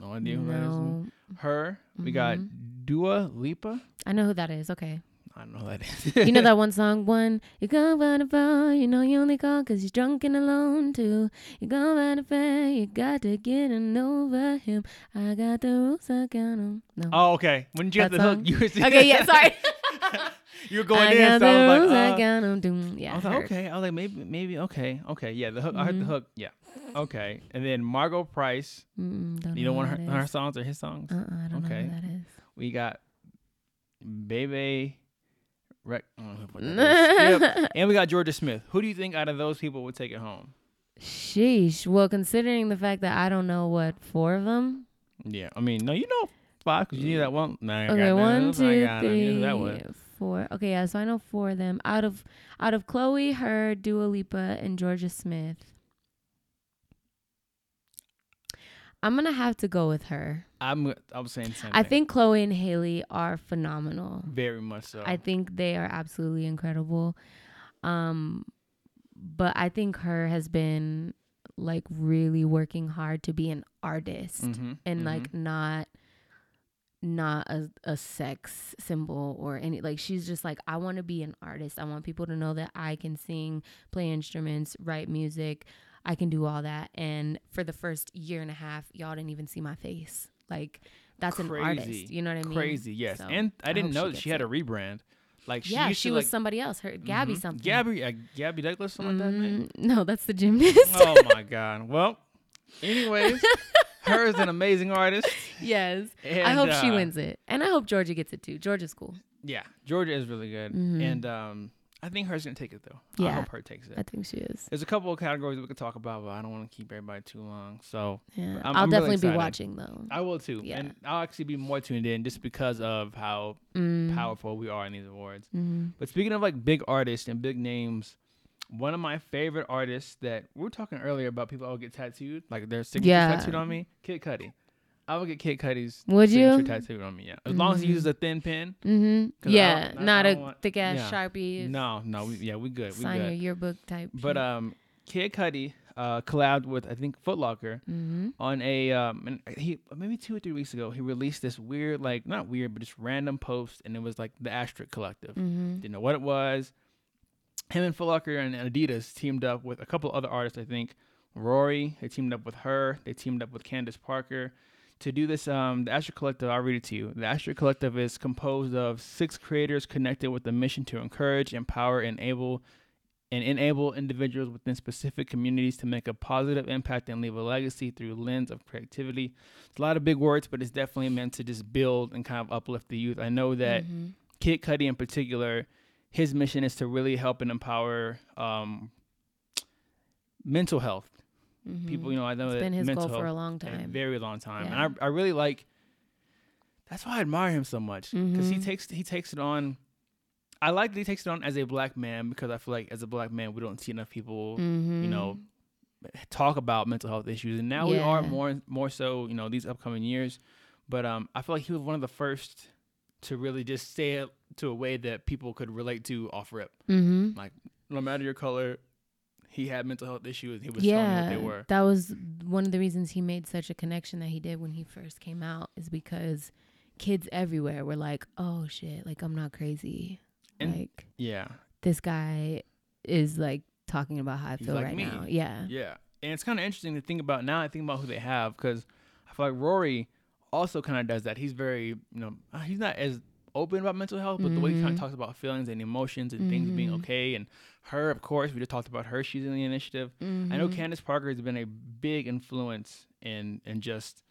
No idea who that is. No. Her. We got Mhm. Dua Lipa. I know who that is. Okay. I don't know who that is. You know that one song, one, you go by the bar, you know you only call because you're drunk and alone too. You go by the fair, you got to get in over him. I got the rules, I got 'em. No. Oh, okay. When did you That the hook, song? you were Okay, yeah, sorry. you were going I in, so I was like, I uh, got. Doom. Yeah. I was like, her. okay. I was like, maybe, maybe, okay, okay. Yeah, the hook. I heard the Mhm. hook. Yeah. Okay. And then Margo Price. Mm-mm, don't You know don't want her, her songs or his songs? Uh-uh, I don't Okay. know who that is. We got Bebe. Rec- I don't know what that is. Yep. And we got Jorja Smith. Who do you think out of those people would take it home? Sheesh. Well, considering the fact that I don't know what four of them. Yeah. I mean, no, you know five because you need that one. I Okay, got one. I two, got 'em. You knew three, that one. Four. Okay, yeah. So I know four of them. Out of out of Chloe, her, Dua Lipa, and Jorja Smith. I'm gonna have to go with her. I'm. I was saying I thing. think Chloe and Halle are phenomenal. very much so. I think they are absolutely incredible. Um, but I think her has been like really working hard to be an artist Mhm, and mhm. like not not a, a sex symbol or any like she's just like I want to be an artist. I want people to know that I can sing, play instruments, write music. I can do all that. And for the first year and a half, y'all didn't even see my face. Like that's an artist. You know what I mean? crazy. Yes, So, and I didn't hope know she that she had it. a rebrand. Like she yeah, she was like, somebody else. Her Gabby mhm. something. Gabby, uh, Gabby Douglas, something like that. Mm, no, that's the gymnast. oh my god. Well, anyways, her is an amazing artist. yes. I And, hope she uh, wins it, and I hope Jorja gets it too. Jorja's cool. Yeah, Jorja is really good, Mhm. and um, I think her's gonna take it though. Yeah. I hope her takes it. I think she is. There's a couple of categories we could talk about, but I don't want to keep everybody too long. So Yeah, I'm- I'll I'm really definitely be watching though. I will too, Yeah. and I'll actually be more tuned in just because of how Mm. powerful we are in these awards. Mhm. But speaking of like big artists and big names, one of my favorite artists that we were talking earlier about people all get tattooed, like their signature Yeah. tattooed on me, Kid Cudi. I would get Kid Cudi's Would signature you? tattooed on me, yeah. As long as he Mhm. uses a thin pen. Mm-hmm. Yeah, don't- I- not I a want- thick ass yeah. sharpie. No, no, we, yeah, we good, we sign your good. yearbook type. But um, Kid Cudi uh, collabed with I think Foot Locker hmm on a um, and he maybe two or three weeks ago he released this weird like not weird but just random post and it was like the Asterisk Collective. hmm Didn't know what it was. Him and Foot Locker and Adidas teamed up with a couple other artists. I think Rory. They teamed up with her. They teamed up with Candace Parker to do this. Um, the Asterisk Collective. I'll read it to you. The Asterisk Collective is composed of six creators connected with the mission to encourage, empower, enable, and enable individuals within specific communities to make a positive impact and leave a legacy through lens of creativity. It's a lot of big words, but it's definitely meant to just build and kind of uplift the youth. I know that. Mhm. Kid Cudi in particular, his mission is to really help and empower um, mental health. Mhm. People, you know, I know it's that been his mental goal for a long a time. very long time, Yeah. and I, I really like. That's why I admire him so much because he Mhm. takes he takes it on. I like that he takes it on as a black man because I feel like as a black man we don't see enough people Mhm. know, talk about mental health issues, and now we are Yeah. more more so you know these upcoming years. But um, I feel like he was one of the first to really just say it to a way that people could relate to off rip. Mhm. Like no matter your color, he had mental health issues. He was telling what Yeah, they were. that was one of the reasons he made such a connection that he did when he first came out is because kids everywhere were like, "Oh shit, like I'm not crazy." And- like Yeah, this guy is like talking about how I He's feel like right me. now. Yeah. yeah, and it's kind of interesting to think about now. I think about who they have because I feel like Rory also kind of does that. He's very you know uh, he's not as open about mental health, but the way he kind of talks about feelings and emotions and things being Mhm. okay. And her, of course, we just talked about her. She's in the initiative. I know Mhm. Candace Parker has been a big influence in in just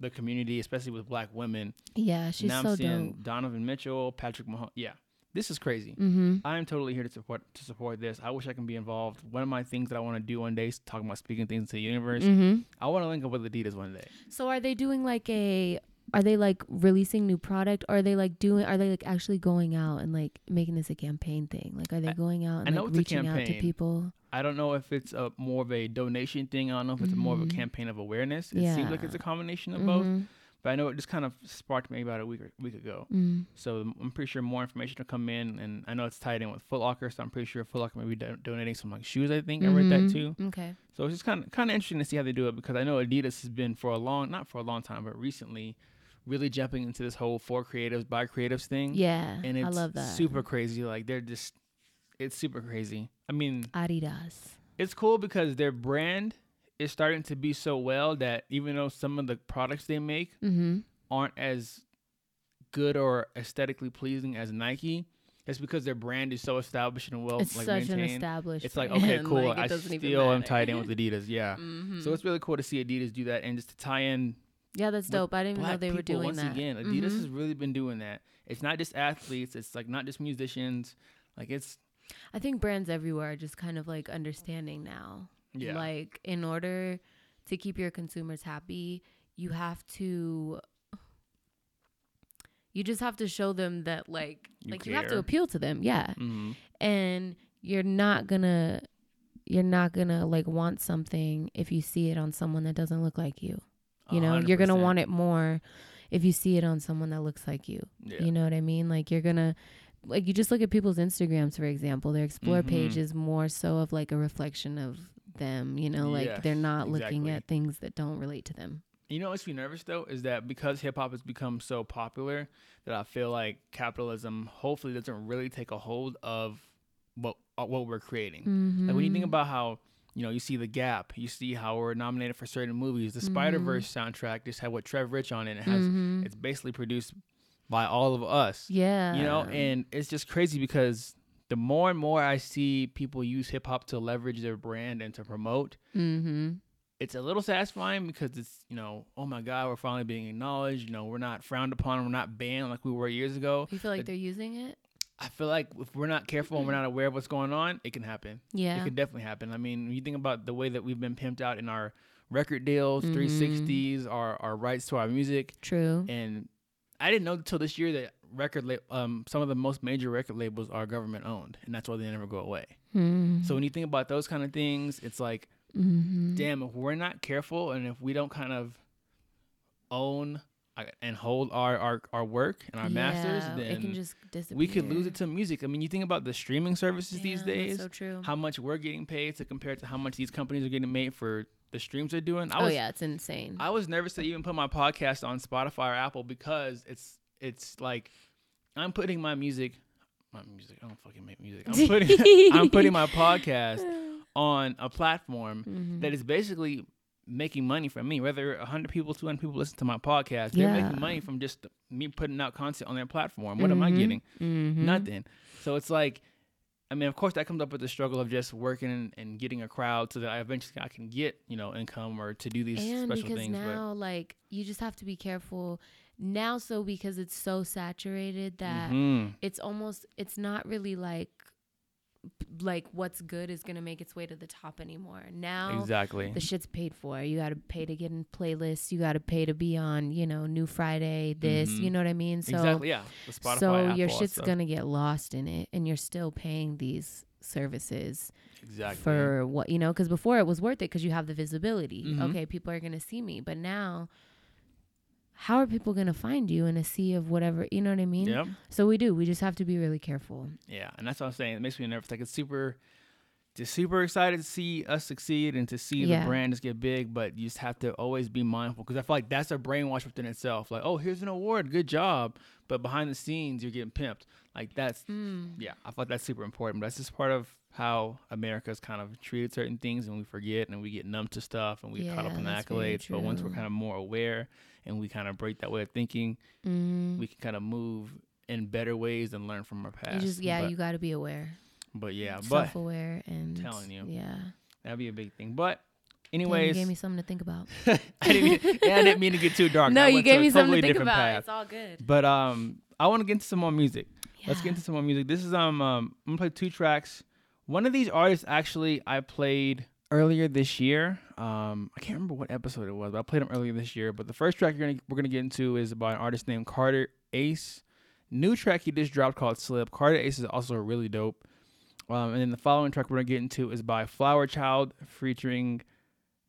the community, especially with Black women. Yeah, she's now so I'm seeing dope. Donovan Mitchell, Patrick Mahomes. Yeah, this is crazy. Mm-hmm. I'm totally here to support to support this. I wish I can be involved. One of my things that I want to do one day is talking about speaking things to the universe. Mm-hmm. I want to link up with Adidas one day. So are they doing like a? Are they like releasing new product? Or are they like doing? Are they like actually going out and like making this a campaign thing? Like, are they going out and I know like it's a reaching out to people? I don't know if it's a more of a donation thing. I don't know if it's more of a Mhm. campaign of awareness. It seems like it's a combination of both. But I know it just kind of sparked me about a week or, week ago. Mm. So I'm pretty sure more information will come in, and I know it's tied in with Foot Locker. So I'm pretty sure Foot Locker may be do- donating some like shoes. I think I read that Mhm. too. Okay. So it's just kind of kind of interesting to see how they do it because I know Adidas has been for a long, not for a long time, but recently, really jumping into this whole for creatives by creatives thing. Yeah, and it's I love that. super crazy. Like they're just, it's super crazy. I mean, Adidas. it's cool because their brand is starting to be so well that even though some of the products they make Mm-hmm. aren't as good or aesthetically pleasing as Nike, it's because their brand is so established and well it's like such an established. It's like okay, cool. like, I still am tied in with Adidas. Yeah. Mhm. So it's really cool to see Adidas do that and just to tie in yeah, that's dope. I didn't even know they were doing once that. Once again. Adidas Mhm. has really been doing that. It's not just athletes. It's like not just musicians. Like it's I think brands everywhere are just kind of like understanding now. Yeah. Like in order to keep your consumers happy, you have to you just have to show them that like You like you have to appeal to them. Yeah. hmm And you're not going to you're not going to like want something if you see it on someone that doesn't look like you. You know, you're going to want it more if you see it on someone that looks like you. Yeah. You know what I mean? Like you're gonna like you just look at people's Instagrams, for example. Their explore Mhm. page is more so of like a reflection of them, you know, like Yes, they're not looking at things that don't relate to them. You know what's me nervous though is that because hip hop has become so popular that I feel like capitalism hopefully doesn't really take a hold of what uh, what we're creating. Like when you think Mhm. about how you know you see the Gap, you see how we're nominated for certain movies. The Spider Verse soundtrack just had what Trev Rich on it. It has Mhm. it's basically produced by all of us. Yeah. You know, and it's just crazy because the more and more I see people use hip hop to leverage their brand and to promote, mm-hmm. it's a little satisfying because it's, you know, oh my God, we're finally being acknowledged. You know, we're not frowned upon, we're not banned like we were years ago. You feel like It- they're using it? I feel like if we're not careful and we're not aware of what's going on, it can happen. Yeah. It could definitely happen. I mean, when you think about the way that we've been pimped out in our record deals, Mhm. 360s, our, our rights to our music, True. and I didn't know until this year that record la- um some of the most major record labels are government owned, and that's why they never go away. Mm-hmm. So when you think about those kind of things, it's like, mm-hmm. damn, if we're not careful and if we don't kind of own uh, and hold our our, our work and our masters, then it can just disappear. we could lose it to music. I mean, you think about the streaming services these Damn, that's days, So true. how much we're getting paid to compare to how much these companies are getting made for the streams they're doing. I oh was, yeah, it's insane. I was nervous to even put my podcast on Spotify or Apple because it's it's like I'm putting my music, my music. I don't fucking make music. I'm putting I'm putting my podcast on a platform Mhm. that is basically making money from me. Whether 100 people, 200 people listen to my podcast, they're making money from just me putting out content on their platform. What am I Mhm. getting? Mhm. Nothing. So it's like, I mean, of course, that comes up with the struggle of just working and, and getting a crowd so that I eventually I can get you know income or to do these and special because things. now like you just have to be careful now so because it's so saturated that Mhm. it's almost it's not really like like what's good is gonna make its way to the top anymore now exactly. the shit's paid for you gotta pay to get in playlists you gotta pay to be on you know new friday this Mhm. you know what i mean so exactly. Yeah. The Spotify. so Apple, your shit's stuff. gonna get lost in it and you're still paying these services exactly for what you know because before it was worth it because you have the visibility Mhm. okay people are gonna see me but now how are people gonna find you in a sea of whatever you know what i mean Yep. so we do we just have to be really careful Yeah, and that's what I'm saying. It makes me nervous. Like it's super, just super excited to see us succeed and to see Yeah. the brand just get big. But you just have to always be mindful because I feel like that's a brainwash within itself. Like, oh, here's an award, good job, but behind the scenes you're getting pimped. Like that's mm. yeah, I thought that's super important. But that's just part of how America's kind of treated certain things, and we forget and we get numb to stuff, and we get caught up in the accolades. But once we're kind of more aware and we kind of break that way of thinking, Mm. we can kind of move in better ways and learn from our past. you just yeah but, you got to be aware but yeah, but self-aware and telling you. yeah that'd be a big thing. But Damn, you anyways, gave me something to think about I didn't mean, yeah, I didn't mean to get too dark. no you gave me something to think about path. it's all good But um, I want to get into some more music. Let's get into some more music. This is um, um I'm gonna play two tracks. One of these artists actually I played earlier this year. Um, I can't remember what episode it was, but I played them earlier this year. But the first track gonna we're gonna get into is by an artist named Carter Ace. New track he just dropped called Slip. Carter Ace is also really dope. Um, and then the following track we're gonna get into is by Flwer Chyld featuring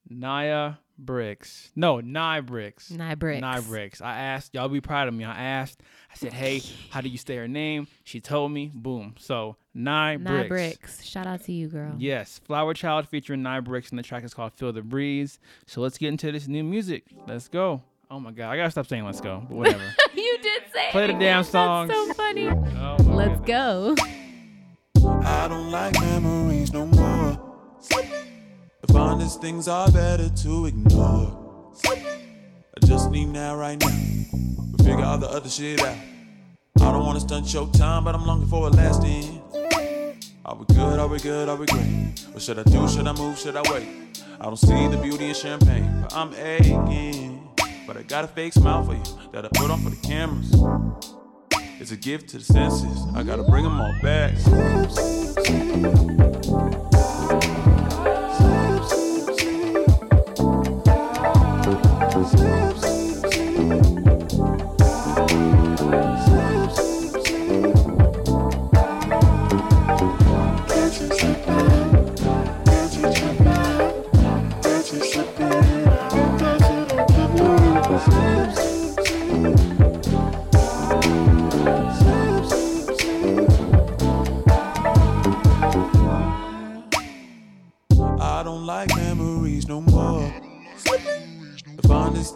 Naya Bricks. No, nine Bricks. Nine bricks Nine Bricks. I asked, y'all be proud of me. I asked, I said, hey, how do you say her name? She told me, boom. So, Nai, Nai Bricks. bricks shout out to you girl Yes, Flwer Chyld featuring nine Bricks, and the track is called Feel the Breeze. So, let's get into this new music. Let's go. Oh my God, I gotta stop saying let's go, but whatever. you did say Play the it. damn That's so funny Oh, let's goodness. go I don't like memories no more. The fondest things are better to ignore. I just need now, right now. To figure all the other shit out. I don't wanna stunt your time, but I'm longing for a lasting. Are we good? Are we good? Are we great? What should I do? Should I move? Should I wait? I don't see the beauty in champagne, but I'm aching. But I got a fake smile for you that I put on for the cameras. It's a gift to the senses. I gotta bring them all back.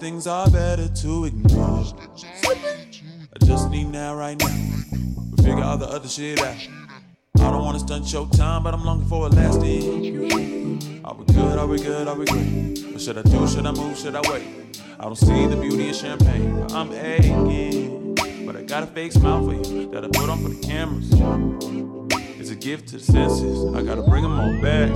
Things are better to ignore. I just need now, right now. We figure all the other shit out. I don't wanna stunt your time, but I'm longing for a lasting. Are we good? Are we good? Are we great? What should I do? Should I move? Should I wait? I don't see the beauty in champagne, but I'm aching. But I got got a fake smile for you that I put on for the cameras. It's a gift to the senses. I gotta bring them all back.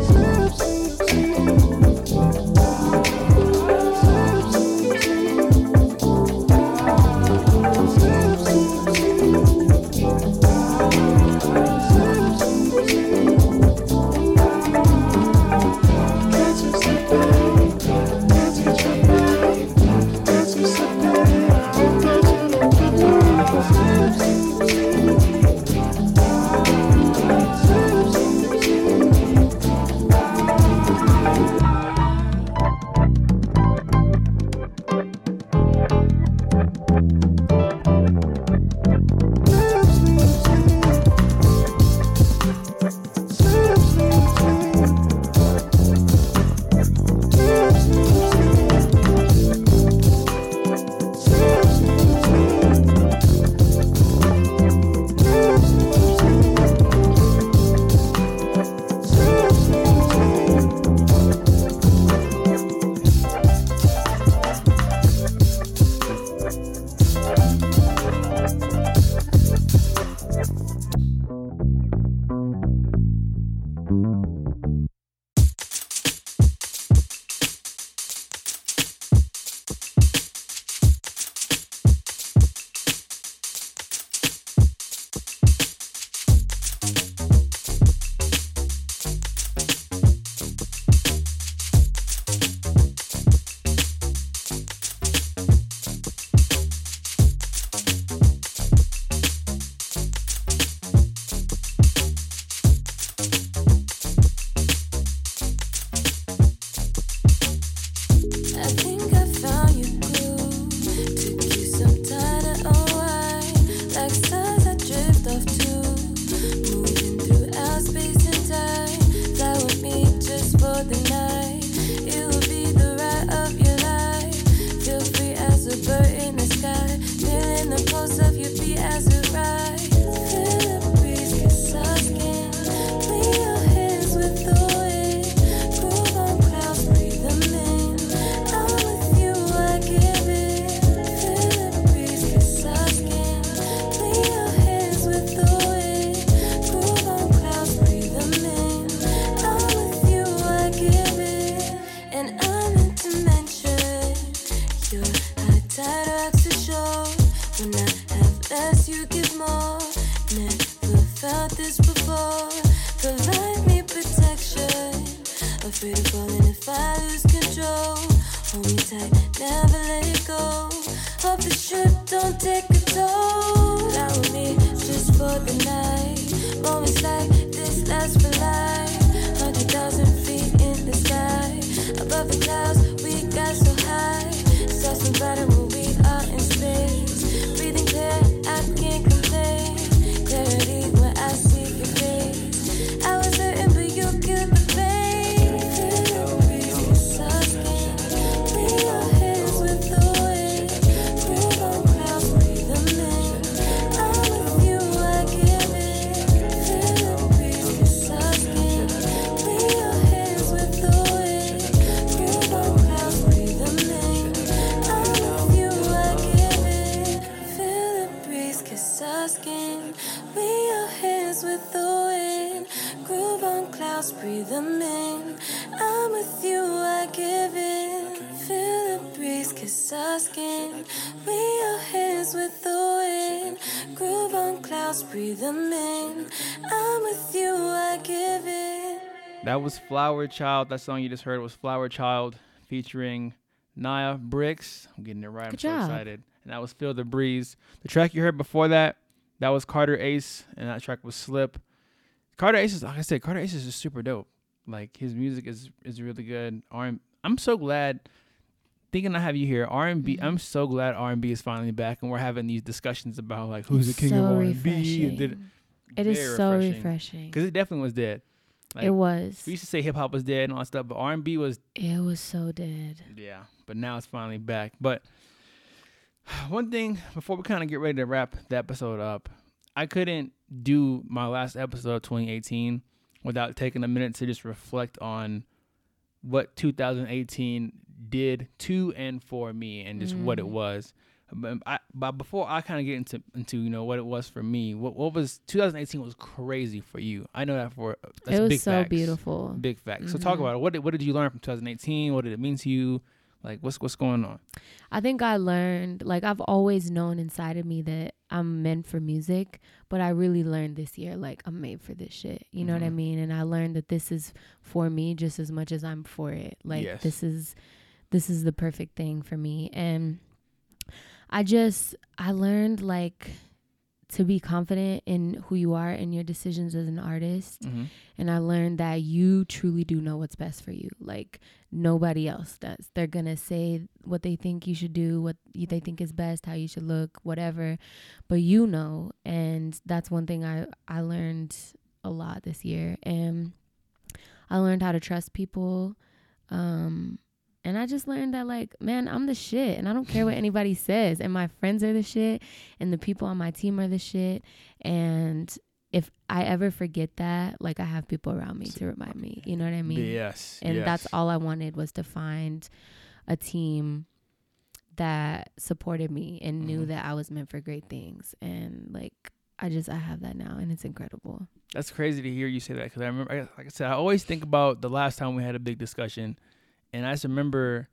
On clouds, breathe them in. I'm with you, I give it. Feel the breeze kiss our skin. Clean your hands with the wind. Groove on clouds, breathe them in. I'm with you, I give it. That was Flwer Chyld. That song you just heard was Flwer Chyld featuring Naya Bricks. I'm getting it right. Good I'm job. so excited. And that was Feel the Breeze. The track you heard before that, that was Carter Ace, and that track was Slip. Carter Ace is, like I said, Carter Ace is just super dope. Like his music is is really good. R I'm so glad. Thinking I have you here, R and Mm-hmm. B. I'm so glad R and B is finally back, and we're having these discussions about like who's the king so of R and B. It is so refreshing. refreshing. Because it definitely was dead. Like, it was. we used to say hip hop was dead and all that stuff, but R and B was It was so dead. yeah. But now it's finally back. But one thing before we kind of get ready to wrap the episode up, I couldn't do my last episode of 2018 without taking a minute to just reflect on what 2018 did to and for me and just what it Mm. was. But, I, but before I kind of get into into you know what it was for me, what what was 2018 was crazy for you. I know that for that's it was big so facts. beautiful. Big facts. So talk Mhm. about it. What did what did you learn from 2018? What did it mean to you? Like what's what's going on? I think I learned, like, I've always known inside of me that I'm meant for music, but I really learned this year, like, I'm made for this shit. You know what I Mhm. mean? And I learned that this is for me just as much as I'm for it. Like, Yes. this is, this is the perfect thing for me. And I just, I learned, like, to be confident in who you are and your decisions as an artist. Mm-hmm. And I learned that you truly do know what's best for you. Like nobody else does. They're going to say what they think you should do, what they think is best, how you should look, whatever. But you know. And that's one thing I, I learned a lot this year. And I learned how to trust people. Um, and I just learned that, like, man, I'm the shit. And I don't care what anybody says. And my friends are the shit. And the people on my team are the shit. And if I ever forget that, like I have people around me to remind me. You know what I mean? yes. And yes. that's all I wanted was to find a team that supported me and knew Mhm. that I was meant for great things. And like I just I have that now and it's incredible. That's crazy to hear you say that because I remember, like I said, I always think about the last time we had a big discussion, and I just remember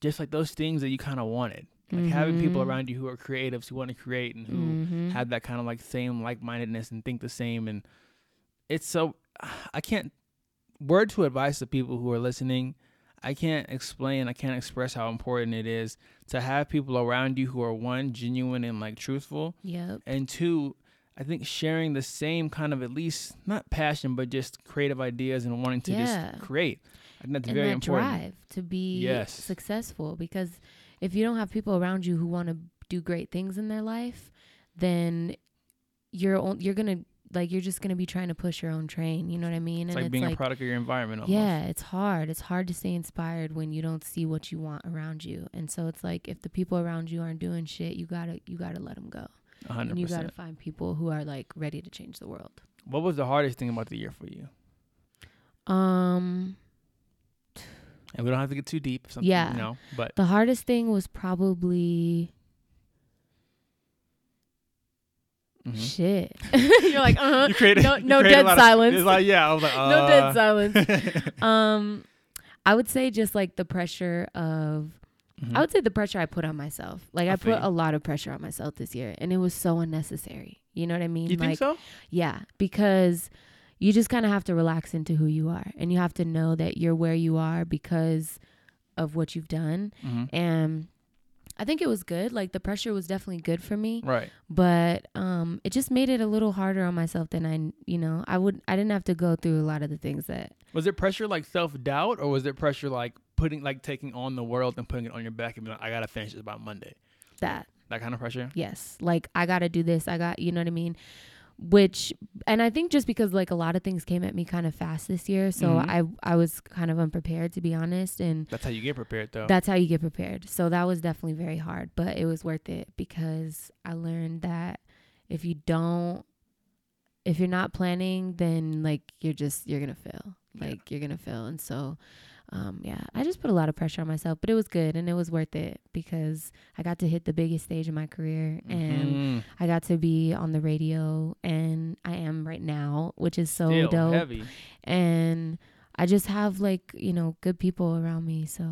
just like those things that you kind of wanted, like having people Mhm. around you who are creatives who want to create and who Mhm. have that kind of like same like mindedness and think the same, and it's so I can't word to advice to people who are listening. I can't explain, I can't express how important it is to have people around you who are one genuine and like truthful, Yep. and two i think sharing the same kind of at least not passion but just creative ideas and wanting to Yeah. just create i think that's and very that important drive to be Yes. successful because if you don't have people around you who want to do great things in their life then you're on, you're gonna like you're just gonna be trying to push your own train you know what i mean? It's and like being a product of your environment almost. yeah it's hard. It's hard to stay inspired when you don't see what you want around you. And so it's like if the people around you aren't doing shit you gotta you gotta let them go. 100% and you gotta find people who are like ready to change the world. What was the hardest thing about the year for you? Um and we don't have to get too deep something, Yeah. you know but the hardest thing was probably mhm. shit. You're like you created no no created dead of- silence. it's like yeah i was like uh, no dead silence. Um i would say just like the pressure of mhm. i would say the pressure i put on myself. Like I i, put you. a lot of pressure on myself this year and it was so unnecessary. You know what i mean? You like think so? yeah because you just kind of have to relax into who you are and you have to know that you're where you are because of what you've done. Mhm. and i think it was good like the pressure was definitely good for me right. but um it just made it a little harder on myself than i you know i would i didn't have to go through a lot of the things that was it pressure like self-doubt or was it pressure like putting like taking on the world and putting it on your back and being like i gotta finish this by monday that. That kind of pressure? Yes. Like i gotta do this. I got you know what i mean which and i think just because like a lot of things came at me kind of fast this year so Mhm. i i was kind of unprepared to be honest and that's how you get prepared though that's how you get prepared so that was definitely very hard but it was worth it because i learned that if you don't if you're not planning then like you're just you're gonna fail Yeah. like you're gonna fail and so um yeah i just put a lot of pressure on myself but it was good and it was worth it because i got to hit the biggest stage in my career and Mhm. i got to be on the radio and i am right now which is so Still dope heavy and i just have like you know good people around me so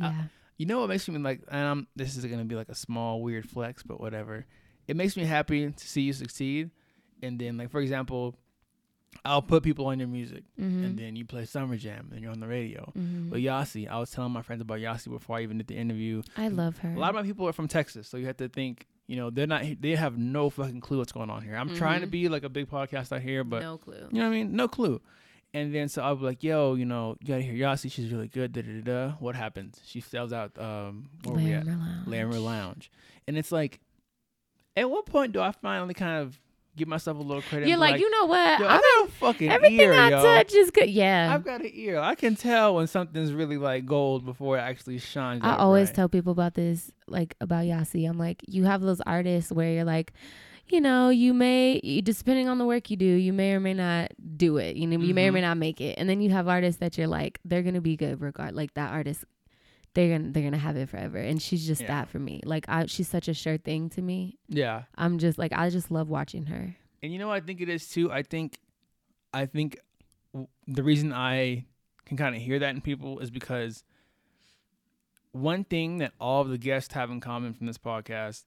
Uh, yeah You know what makes me like, and I'm, this is gonna be like a small weird flex, but whatever. It makes me happy to see you succeed, and then like for example, I'll put people on your music, mm-hmm. and then you play Summer Jam, and you're on the radio. Mhm. But Yasi, I was telling my friends about Yasi before I even did the interview. I love her. A lot of my people are from Texas, so you have to think, you know, they're not, they have no fucking clue what's going on here. I'm trying to Mhm. be like a big podcast out here, but no clue. you know what I mean? No clue. And then so I'll be like, yo, you know, you gotta hear Yasi. She's really good. Da da da. da. What happens? She sells out. Um, where we at? Lounge. Larimer Lounge. And it's like, at what point do I finally kind of give myself a little credit? You're be like, you know what? yo, I got a fucking everything ear, I yo. touch is good. Yeah. I've got an ear. I can tell when something's really like gold before it actually shines. I always right. tell people about this, like about Yasi. I'm like, you have those artists where you're like, you know, you may, you, depending on the work you do, you may or may not do it. You know, you may or Mhm. may not make it. And then you have artists that you're like, they're gonna be good regard. Like that artist they're gonna they're gonna have it forever. And she's just Yeah. that for me. Like I she's such a sure thing to me. Yeah. I'm just like I just love watching her. And you know what I think it is too? I think I think w- the reason I can kind of hear that in people is because one thing that all of the guests have in common from this podcast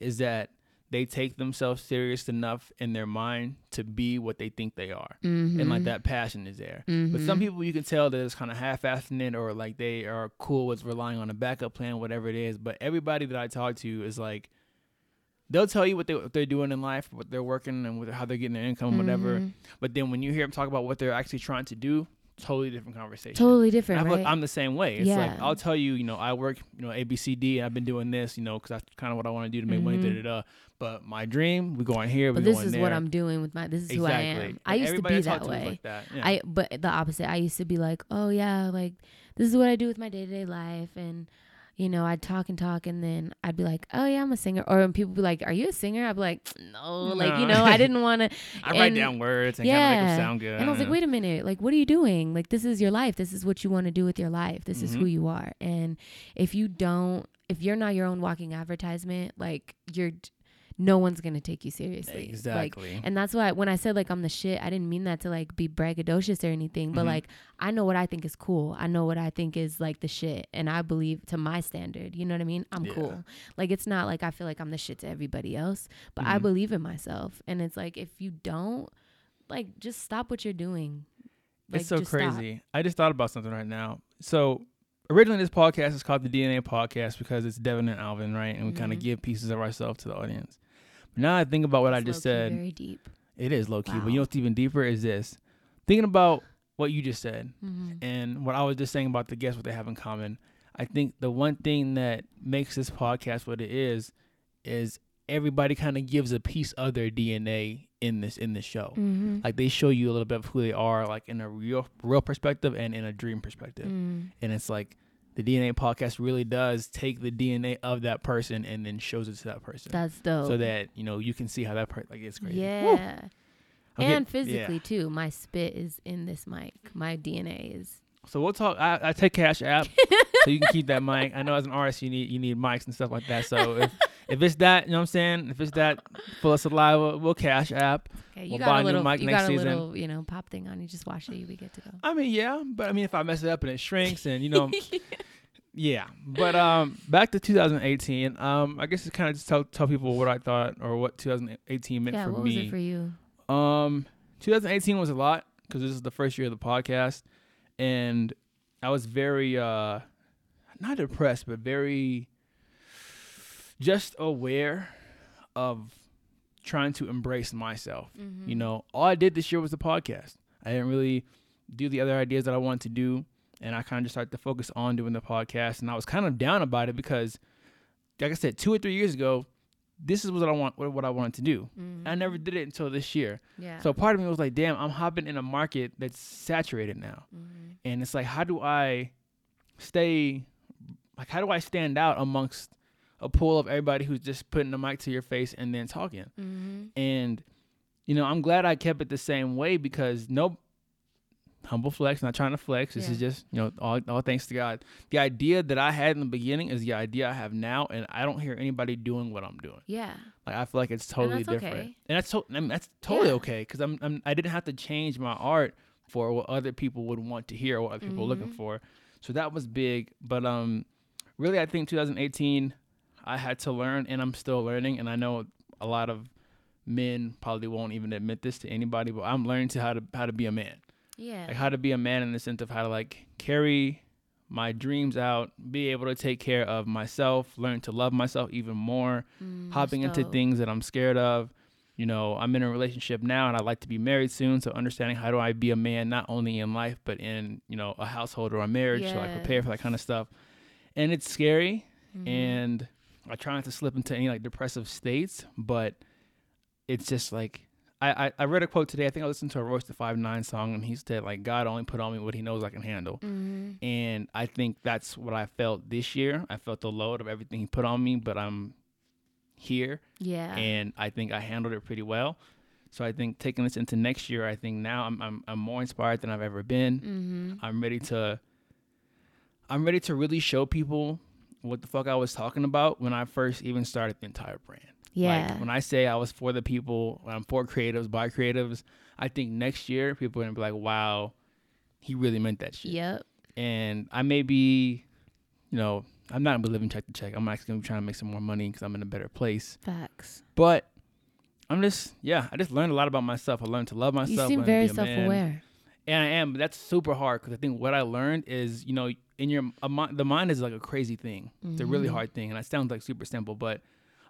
is that they take themselves serious enough in their mind to be what they think they are. And Mm-hmm. like that passion is there. But some people you can tell that it's kind of half-assing it or like they are cool with relying on a backup plan, whatever it is. But everybody that I talk to is like, they'll tell you what, they, what they're doing in life, what they're working and what, how they're getting their income, whatever. Mm-hmm. But then when you hear them talk about what they're actually trying to do, totally different conversation. Totally different, right? like I'm the same way. It's like Yeah. I'll tell you, you know, I work, you know, A B C D, and I've been doing this, you know, because that's kind of what I want to do to make money. Da, da, da. But my dream, we going here, we Mm-hmm. but this is there. what I'm doing with my this is who I am. Exactly. I used to be I that to way. Like that. Yeah. I but the opposite. I used to be like, oh yeah, like this is what I do with my day to day life, and you know, I'd talk and talk, and then I'd be like, oh yeah, I'm a singer, or when people be like, are you a singer? I'd be like, no, like you know, I didn't want to. I write down words and kind of make them sound good. And I was like, wait a minute, like, what are you doing? Like, this is your life. This is what you want to do with your life. This is who Mhm. you are. And if you don't, if you're not your own walking advertisement, like, you're, no one's going to take you seriously. Like, Exactly. and that's why when I said like I'm the shit, I didn't mean that to like be braggadocious or anything, but Mhm. like I know what I think is cool. I know what I think is like the shit, and I believe to my standard. You know what I mean? I'm Yeah. cool. Like it's not like I feel like I'm the shit to everybody else, but I Mhm. believe in myself. And it's like if you don't, like just stop what you're doing. Like, it's so just stop. crazy. I just thought about something right now. So originally, this podcast is called the DNA Podcast because it's Devin and Alvin, right? And we kind of give pieces of ourselves to the audience. Now I think about what I just said. Very deep. It is low key, but you know what's even deeper is this. Thinking about what you just said hmm and what I was just saying about the guests, what they have in common. I think the one thing that makes this podcast what it is is everybody kind of gives a piece of their DNA in this in this show. hmm Like they show you a little bit of who they are, like in a real real perspective and in a dream perspective. mm And it's like the DNA podcast really does take the DNA of that person and then shows it to that person, That's dope. so that you know you can see how that person like it's crazy. Yeah. And getting- physically yeah. too. My spit is in this mic. My DNA is. So we'll talk. I, I take Cash App, so you can keep that mic. I know as an artist you need you need mics and stuff like that. So if, if it's that, you know what I'm saying. If it's that full of saliva, we'll Cash App. Okay, you We'll got buy a little, mic you next got a season. little, you know, pop thing on. You just wash it, you be good to go. I mean, yeah, but I mean, if I mess it up and it shrinks, and you know, yeah. But um, back to 2018. Um, I guess it's kind of just tell tell people what I thought or what 2018 meant yeah, for what me. was it for you? Um, 2018 was a lot because this is the first year of the podcast, and I was very uh, not depressed, but very just aware of trying to embrace myself. Mm-hmm. You know, all I did this year was the podcast. I didn't really do the other ideas that I wanted to do, and I kind of just started to focus on doing the podcast. And I was kind of down about it because, like I said, two or three years ago, this is what I want, what I wanted to do. I never did it until this year. Mm-hmm. Yeah. So part of me was like, damn, I'm hopping in a market that's saturated now. Mhm. And it's like, how do I stay, like, how do I stand out amongst a pool of everybody who's just putting the mic to your face and then talking? Mhm. And, you know, I'm glad I kept it the same way because no, humble flex, not trying to flex. This is just, you know, all, all thanks to God. The idea that I had in the beginning is the idea I have now. And I don't hear anybody doing what I'm doing. Yeah. Like I feel like it's totally that's different, okay. and that's to- I mean, that's totally Yeah. okay because I'm, I'm I didn't have to change my art for what other people would want to hear, or what other people are looking for. So that was big, but um, really I think 2018 I had to learn, and I'm still learning, and I know a lot of men probably won't even admit this to anybody, but I'm learning to how to how to be a man, Yeah. like how to be a man in the sense of how to like carry my dreams out, be able to take care of myself, learn to love myself even more Mm, hopping that's into things that I'm scared of. You know, I'm in a relationship now and I'd like to be married soon. So understanding how do I be a man not only in life but in, you know, a household or a marriage. So I prepare for that kind of stuff. And it's scary Mhm. and I try not to slip into any like depressive states, but it's just like I, I, I read a quote today. I think I listened to a Royce da Five Nine song, and he said like God only put on me what He knows I can handle. Mhm. And I think that's what I felt this year. I felt the load of everything He put on me, but I'm here Yeah. and I think I handled it pretty well. So I think taking this into next year, I think now I'm I'm, I'm more inspired than I've ever been. Mhm. I'm ready to. I'm ready to really show people what the fuck I was talking about when I first even started the entire brand. Yeah. Like when I say I was for the people, I'm for creatives, by creatives, I think next year people are gonna be like, wow, he really meant that shit. yep. And I may be, you know, I'm not gonna be living check to check. I'm actually gonna be trying to make some more money because I'm in a better place. Facts. But I'm just, yeah, I just learned a lot about myself. I learned to love myself. You seem very be a man. self-aware. And I am, but that's super hard because I think what I learned is, you know, in your a, the mind is like a crazy thing. It's a really Mhm. hard thing, and it sounds like super simple, but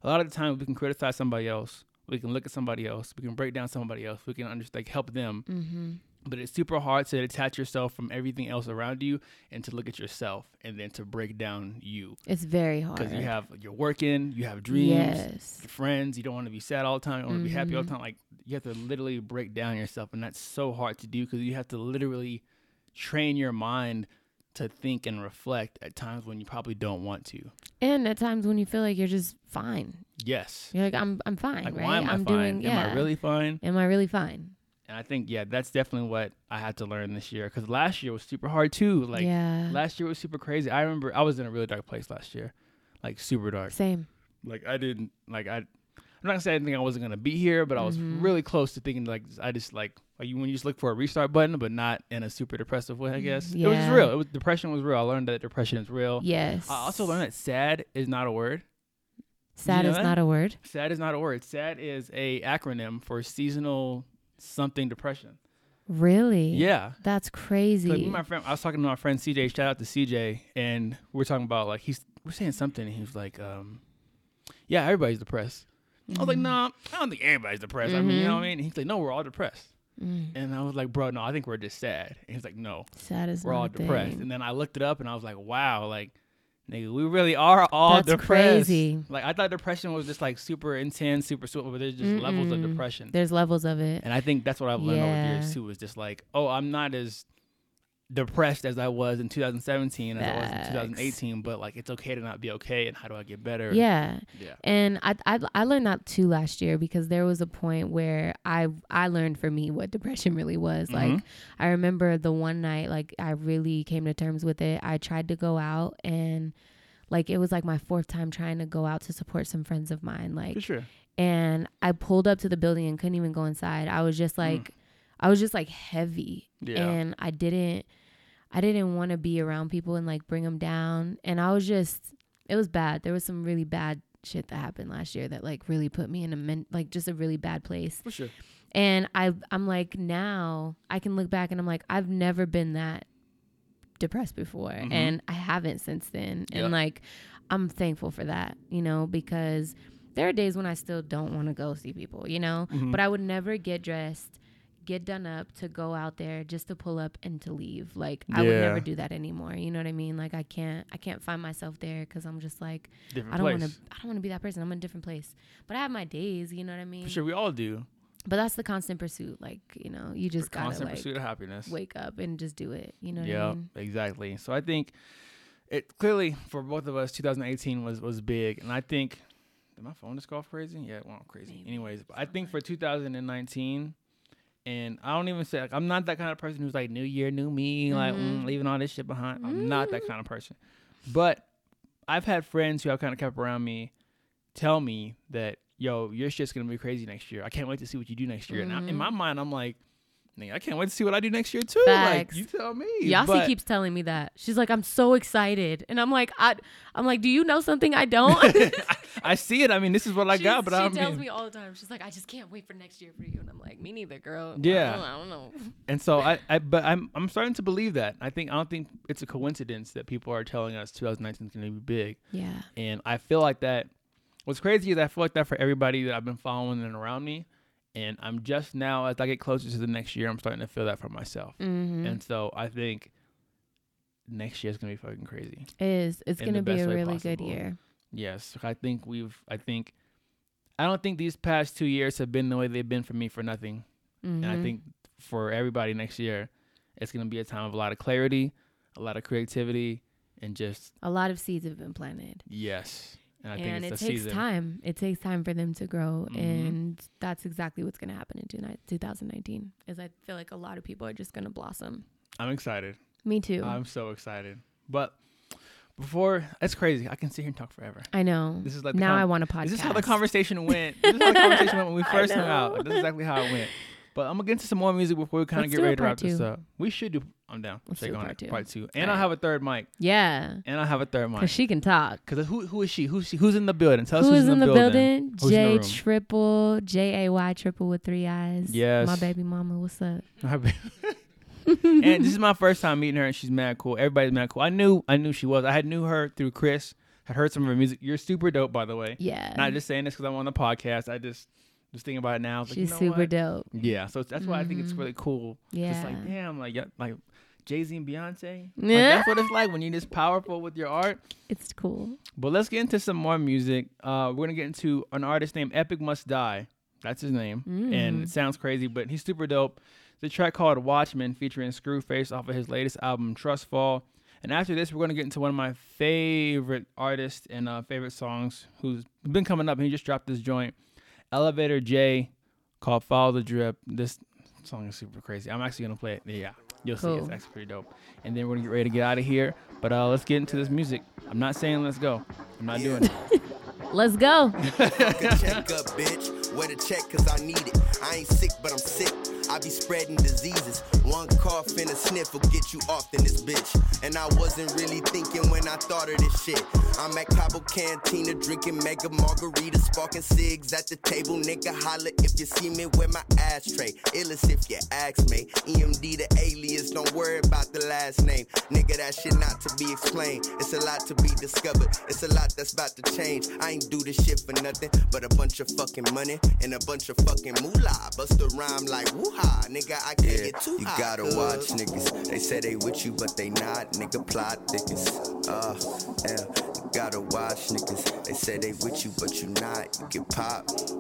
a lot of the time we can criticize somebody else, we can look at somebody else, we can break down somebody else, we can understand, like help them. Mm-hmm. But it's super hard to detach yourself from everything else around you and to look at yourself and then to break down you It's very hard. because you have you're working, you have dreams, Yes. your friends. You don't want to be sad all the time. You want to be happy all the Mhm. time. Like you have to literally break down yourself, and that's so hard to do because you have to literally train your mind to think and reflect at times when you probably don't want to. And at times when you feel like you're just fine, Yes. you're like, I'm, I'm fine, Like right? why am I I'm fine? doing. Yeah. Am I really fine? Am I really fine? And I think yeah, that's definitely what I had to learn this year because last year was super hard too. Like yeah. last year was super crazy. I remember I was in a really dark place last year, like super dark. Same. like I didn't like I. I'm not gonna say I didn't think I wasn't gonna be here, but I was Mhm. really close to thinking like I just like like you when you just look for a restart button, but not in a super depressive way. I guess it was real. It was depression was real. I learned that depression is real. Yes. I also learned that sad is not a word. sad know is that? not a word. Sad is not a word. Sad is a acronym for seasonal something depression. Really? Yeah. That's crazy. like, my friend, I was talking to my friend CJ. Shout out to CJ, and we are talking about like he's we're saying something, and he was like, um, "Yeah, everybody's depressed." I was like. "No, I don't think everybody's depressed." I mean, you know Mhm. what I mean? And he's like, "No, we're all depressed." Mm. And I was like, "Bro, no, I think we're just sad." And he's like, "No, Sad is we're all depressed." thing. And then I looked it up, and I was like, "Wow, like." Nigga, we really are all That's depressed. crazy. Like I thought depression was just like super intense, super super, but there's just levels of depression. There's levels of it. And I think that's what I've learned over the years too. Is just like, oh, I'm not as depressed as I was in 2017 as I was in 2018, but like it's okay to not be okay. And how do I get better? Yeah. yeah, And I, I I learned that too last year because there was a point where I I learned for me what depression really was. Like Mhm. I remember the one night like I really came to terms with it. I tried to go out and like it was like my fourth time trying to go out to support some friends of mine like for sure. and I pulled up to the building and couldn't even go inside. I was just like I was just like heavy Yeah, and I didn't I didn't want to be around people and like bring them down and I was just it was bad. There was some really bad shit that happened last year that like really put me in a men- like just a really bad place. for sure. And I I'm like now I can look back and I'm like I've never been that depressed before Mhm. and I haven't since then. Yep. And like I'm thankful for that, you know, because there are days when I still don't want to go see people, you know, Mhm. but I would never get dressed, get done up to go out there just to pull up and to leave. Like I would never do that anymore. You know what I mean? Like I can't I can't find myself there cuz I'm just like Different I don't want to I don't want to be that person. I'm in a different place. But I have my days, you know what I mean? For sure, we all do. But that's the constant pursuit. Like, you know, you just got to constant like pursuit of happiness. wake up and just do it. You know what yeah, I mean? exactly. So I think it clearly for both of us, 2018 was was big, and I think did my phone just go off crazy? Yeah, it went crazy. Maybe. Anyways, but I think for 2019, and I don't even say like I'm not that kind of person who's like New Year, new me, like Mhm. mm, leaving all this shit behind. I'm not that kind of person. But I've had friends who I've kind of kept around me tell me that yo, your shit's gonna be crazy next year. I can't wait to see what you do next year. And I, in my mind, I'm like. I can't wait to see what I do next year too. Facts. Like you tell me. Yasi But- keeps telling me that. She's like, I'm so excited. And I'm like, I I'm like, do you know something I don't? I see it. I mean, this is what I got, She's- but she I tells mean, me all the time. She's like, I just can't wait for next year for you. And I'm like, me neither, girl. Yeah. I don't, I don't know. and so I, I, but I'm, I'm starting to believe that. I think I don't think it's a coincidence that people are telling us 2019 is going to be big, Yeah. and I feel like that. What's crazy is I feel like that for everybody that I've been following and around me, and I'm just now as I get closer to the next year, I'm starting to feel that for myself, Mm-hmm. and so I think next year is going to be fucking crazy. It is. It's gonna be a really good year. Yes, I think we've. I think. I don't think these past two years have been the way they've been for me for nothing. Mm-hmm. And I think for everybody next year, it's going to be a time of a lot of clarity, a lot of creativity, and just a lot of seeds have been planted. yes. And I and think it takes season. time. It takes time for them to grow, Mhm. and that's exactly what's gonna happen in 20 2019. Is I feel like a lot of people are just gonna blossom. I'm excited. Me too. I'm so excited. But before that's crazy. I can sit here and talk forever. I know. This is like now con- I want a podcast. This is how the conversation went? This is how the conversation went when we first hung out. Like, this is exactly how it went. But I'm gonna get into some more music before we kind of get ready to wrap part this up. We should do. I'm down. Let's do on part it. two. Part two. And All right. have a third mic. Yeah, And I'll have a third mic. because she can talk. Cause who who is she? Who's she? Who's in the building? Tell us Who's who's in the building? Who's in the J triple J A Y triple with three eyes. Yes. my baby mama. What's up? and this is my first time meeting her, and she's mad cool. Everybody's mad cool. I knew I knew she was. I had knew her through Chris. Had heard some of her music. You're super dope, by the way. Yeah, Not just saying this because I'm on the podcast. I just just thinking about it now. I was like, she's you know super what? dope. Yeah, so that's why I think it's Mhm. really cool. Yeah, Just like damn, like yeah, like Jay Z and Beyonce. Like, Yeah. that's what it's like when you're this powerful with your art. it's cool. But let's get into some more music. Uh, we're gonna get into an artist named Epic Must Die. That's his name, and Mm. it sounds crazy, but he's super dope. The track called Watchmen featuring ScrewFaece off of his latest album Trust Fall. And after this, we're gonna get into one of my favorite artists and uh, favorite songs who's been coming up. And he just dropped this joint, Elevator Jay, called Follow the Drip. This song is super crazy. I'm actually gonna play it. Yeah, you'll see. It's Cool. actually pretty dope. And then we're gonna get ready to get out of here. But uh, let's get into this music. I'm not saying let's go. I'm not doing it. Let's go. Where the check, cause I need it. I ain't sick, but I'm sick. I be spreading diseases. One cough and a sniff will get you off in this bitch. And I wasn't really thinking when I thought of this shit. I'm at Cabo Cantina drinking mega margaritas, sparking cigs at the table. Nigga, holla if you see me with my ashtray. Illest if you ask me. EMD the alias, don't worry about the last name. Nigga, that shit not to be explained. It's a lot to be discovered. It's a lot that's about to change. I ain't do this shit for nothing but a bunch of fucking money and a bunch of fucking moolah. Bust a rhyme like woo-ha. Nigga, I can't get too You gotta watch niggas. They say they with you, but they not. Nigga, plot thickest. Uh, yeah. You gotta watch niggas. They say they with you, but you not. You get popped.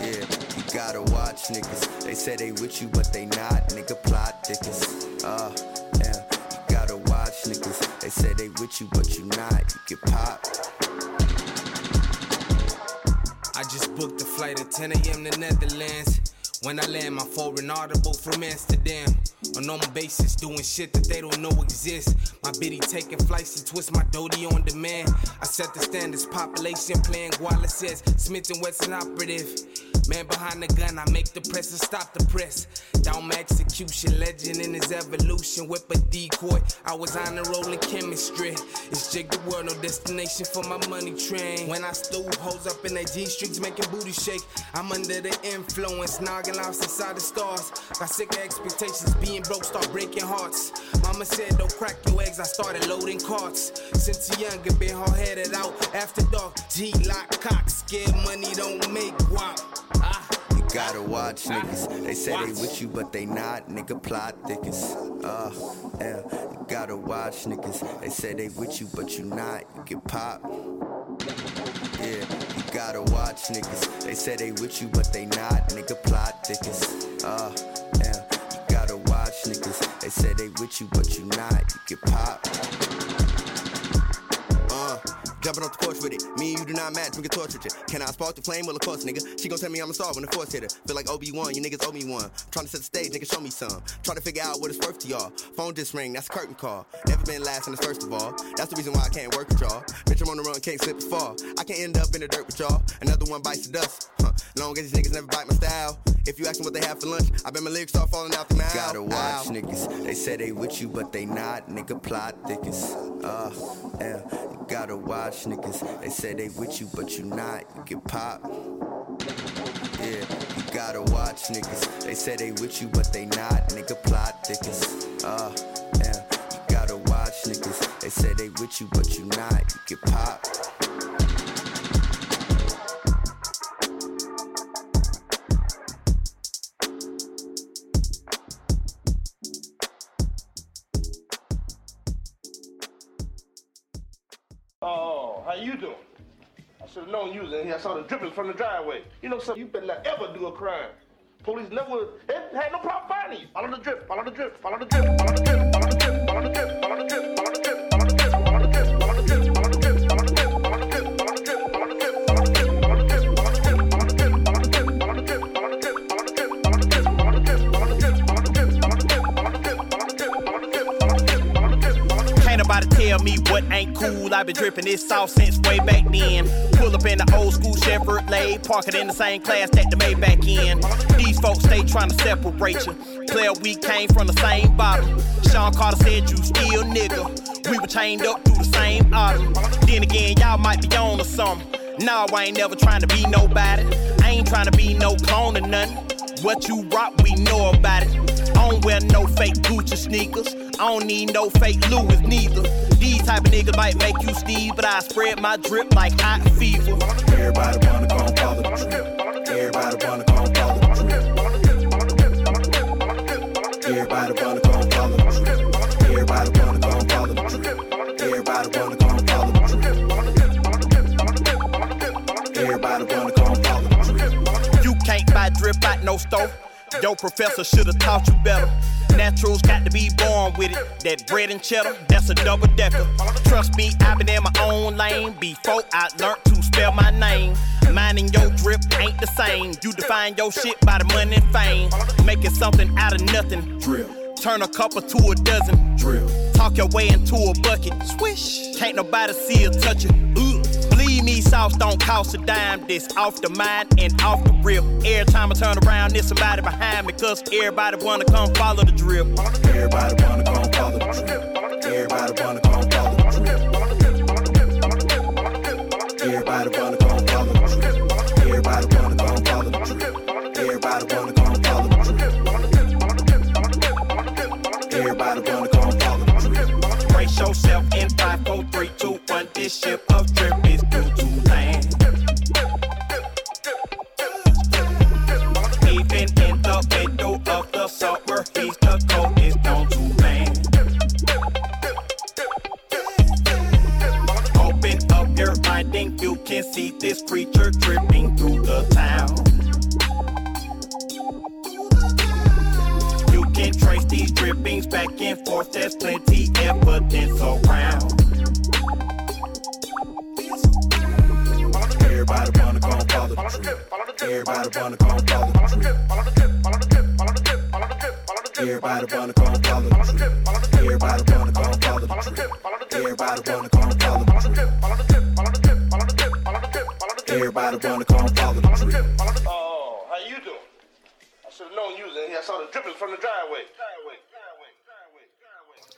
Yeah, you gotta watch niggas. They say they with you, but they not. Nigga plot thickest. Uh, yeah, you gotta watch niggas. They say they with you, but you not. You get popped. I just booked a flight at 10 a.m. to Netherlands. When I land, my foreign audible from Amsterdam. On normal basis, doing shit that they don't know exists. My biddy taking flights to twist my doty on demand. I set the standards, population playing Guala says Smith and Wesson operative. Man behind the gun, I make the press and stop the press. Down execution, legend in his evolution. Whip a decoy, I was on the roll in chemistry. It's Jig the world, no destination for my money train. When I stoop, hoes up in their G streets, making booty shake. I'm under the influence, noggin' off inside the stars. Got sick of expectations, being broke, start breaking hearts. Mama said, don't crack your eggs, I started loading carts. Since a younger, been hard headed out after dark. G lock cock, scared money don't make guap. You gotta watch niggas. They say they with you, but they not. Nigga plot thickest. Uh, yeah. You gotta watch niggas. They say they with you, but you not. You get popped. Yeah, you gotta watch niggas. They say they with you, but they not. Nigga plot thickest. Uh, yeah. You gotta watch niggas. They say they with you, but you not. You get popped. Uh, jumping off the porch with it. Me and you do not match, we can torture you. Can I spark the flame? Well, of course, nigga. She gon' tell me I'm a star when the force hit her. Feel like Obi-Wan, you niggas owe me one. Trying to set the stage, nigga, show me some. Trying to figure out what it's worth to y'all. Phone just ring, that's a curtain call. Never been last and it's first of all. That's the reason why I can't work with y'all. Bitch, I'm on the run, can't slip or fall. I can't end up in the dirt with y'all. Another one bites the dust. Huh. Long as these niggas never bite my style. If you ask them what they have for lunch, I bet my lyrics start falling out the mouth. Gotta watch niggas. They say they with you, but they not. Nigga plot thickest. Uh, yeah. Gotta watch niggas. They say they with you, but you not. You get popped. Yeah, you gotta watch niggas. They say they with you, but they not. Nigga plot thickest. Uh, yeah. You gotta watch niggas. They say they with you, but you not. You get popped. In here. I saw the drippings from the driveway. You know something? You better not ever do a crime. Police never had no problem finding you. Follow the drip, follow the drip, follow the drip, follow the drip, cool. i been dripping this sauce since way back then. Pull up in the old school Chevrolet, park it in the same class that the Maybach in. These folks stay trying to separate you. Player, we came from the same bottom. Sean Carter said you still nigga. We were chained up through the same autumn. Then again, y'all might be on or something. No, I ain't never trying to be nobody. I ain't trying to be no clone or nothing. What you rock, we know about it. Don't wear no fake Gucci sneakers. I don't need no fake Louis neither. These type of niggas might make you sneeze, but I spread my drip like hot fever. Everybody wanna come follow the drip. Everybody wanna come follow the drip. Everybody wanna come follow the drip. Everybody wanna come follow the drip. Everybody wanna come follow the drip. Everybody wanna come follow the drip. You can't buy drip at no store. Yo, professor should've taught you better. Naturals got to be born with it. That bread and cheddar, that's a double decker. Trust me, I've been in my own lane before I learned to spell my name. Mine and your drip ain't the same. You define your shit by the money and fame. Making something out of nothing. Drill. Turn a couple to a dozen. Drill. Talk your way into a bucket. Swish. Can't nobody see or touch it. Ugh. Me, sauce don't cost a dime. This off the mind and off the rip. Every time I turn around, there's somebody behind me. Cause everybody wanna come follow the drip. Everybody wanna come follow the drip. Everybody wanna come follow the drip. Everybody wanna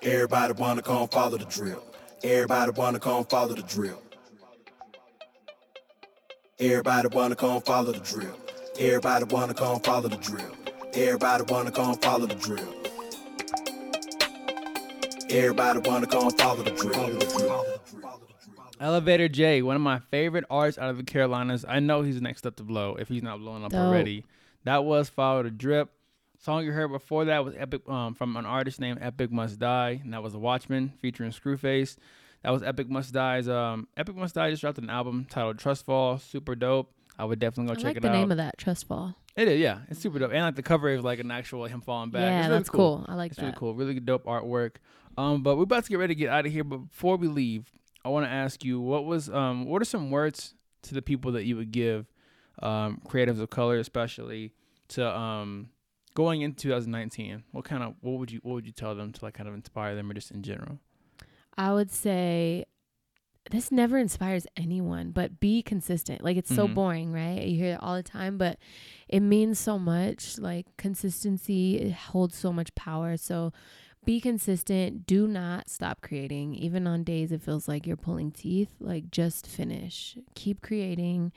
Everybody wanna come follow the drill. Everybody wanna come follow the drill. Everybody wanna come follow the drill. Everybody wanna come follow the drill. Everybody wanna come follow the drill. Everybody wanna come follow the drill. Elevator Jay, one of my favorite artists out of the Carolinas. I know he's next up to blow if he's not blowing up Dope. already. That was Follow the Drip. Song you heard before that was Epic um, from an artist named Epic Must Die, and that was a Watchman featuring ScrewFaece. That was Epic Must Die's um Epic Must Die just dropped an album titled Trust Fall, super dope. I would definitely go I check like it the out. The name of that Trust Fall. It is, yeah. It's super dope. And like the cover is like an actual him falling back. Yeah, really that's cool. I like that. it's really cool. Really dope artwork. Um, but we're about to get ready to get out of here. But before we leave, I want to ask you, what was um, what are some words to the people that you would give, um, creatives of color, especially to um, going into 2019? What kind of what would you what would you tell them to like kind of inspire them or just in general? I would say this never inspires anyone, but be consistent. Like it's so Mhm. boring, right? You hear it all the time, but it means so much. Like consistency it holds so much power. So be consistent. Do not stop creating. Even on days it feels like you're pulling teeth, like just finish. Keep creating.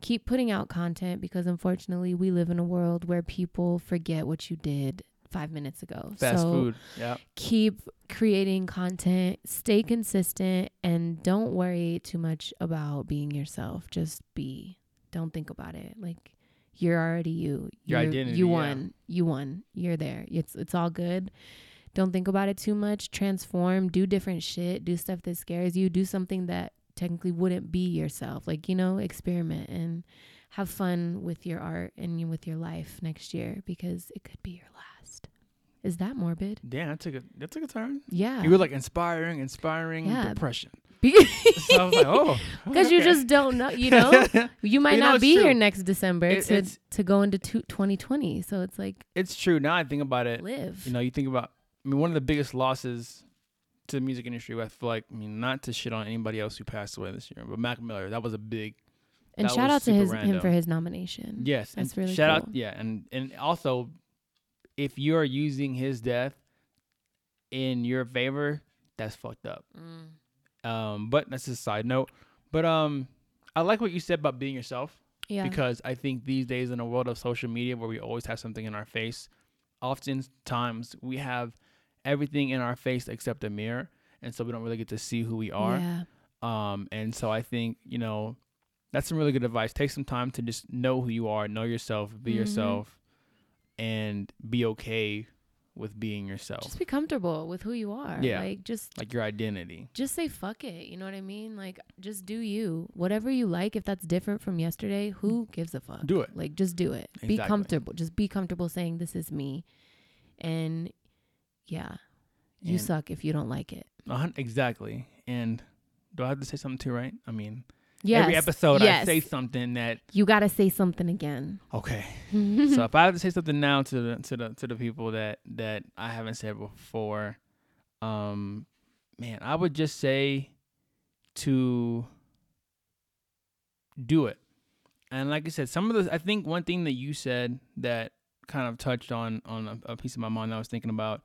Keep putting out content because unfortunately we live in a world where people forget what you did 5 minutes ago. Fast so food. Yeah. keep creating content, stay consistent, and don't worry too much about being yourself. Just be. Don't think about it. Like you're already you. Your You're- identity, You yeah. won. You won. You're there. It's it's all good. Don't think about it too much. Transform. Do different shit. Do stuff that scares you. Do something that technically wouldn't be yourself. Like you know, experiment and have fun with your art and with your life next year because it could be your last. Is that morbid? Damn, that took a that took a turn. Yeah. You were like inspiring, inspiring Yeah. depression. Because So I was like, oh, you okay. just don't know, you know? You might You know, not it's be here next December It- to, to go into two, 2020. So it's like it's true. Now I think about it. live. You know, you think about. I mean, one of the biggest losses to the music industry. I feel like I mean not to shit on anybody else who passed away this year, but Mac Miller that was a big And shout out to his him for his nomination. yes. That's really shout out cool. yeah, and and also if you're using his death in your favor, that's fucked up. Mm. Um, but that's a side note. But um, I like what you said about being yourself. Yeah. because I think these days in a world of social media where we always have something in our face, oftentimes we have everything in our face except a mirror, and so we don't really get to see who we are. Yeah. Um, and so I think you know that's some really good advice. Take some time to just know who you are, know yourself, be Mhm. yourself, and be okay with being yourself, Just be comfortable with who you are. Yeah. Like just like your identity. just say fuck it. You know what I mean? Like just do you. Whatever you like, if that's different from yesterday, who gives a fuck? Do it. Like just do it. Be comfortable. Just be comfortable saying this is me. And yeah. You And- suck if you don't like it. Exactly. And do I have to say something too? Right? I mean, Yes. every episode yes. I say something that You gotta say something again. Okay. so if I have to say something now to the to the to the people that that I haven't said before, um, man, I would just say to do it. And like I said, some of the I think one thing that you said that kind of touched on on a, a piece of my mind that I was thinking about.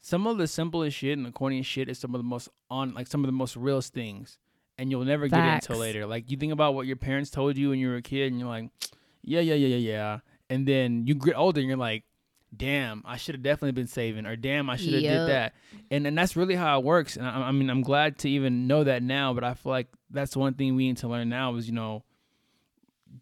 Some of the simplest shit and the corniest shit is some of the most on like some of the most realest things, and you'll never get it until later. Like you think about what your parents told you when you were a kid, and you're like, yeah, yeah, yeah, yeah, yeah. And then you get older and you're like, damn, I should have definitely been saving, or damn, I should have Yep. did that. And and that's really how it works. And I, I mean, I'm glad to even know that now. But I feel like that's one thing we need to learn now is you know,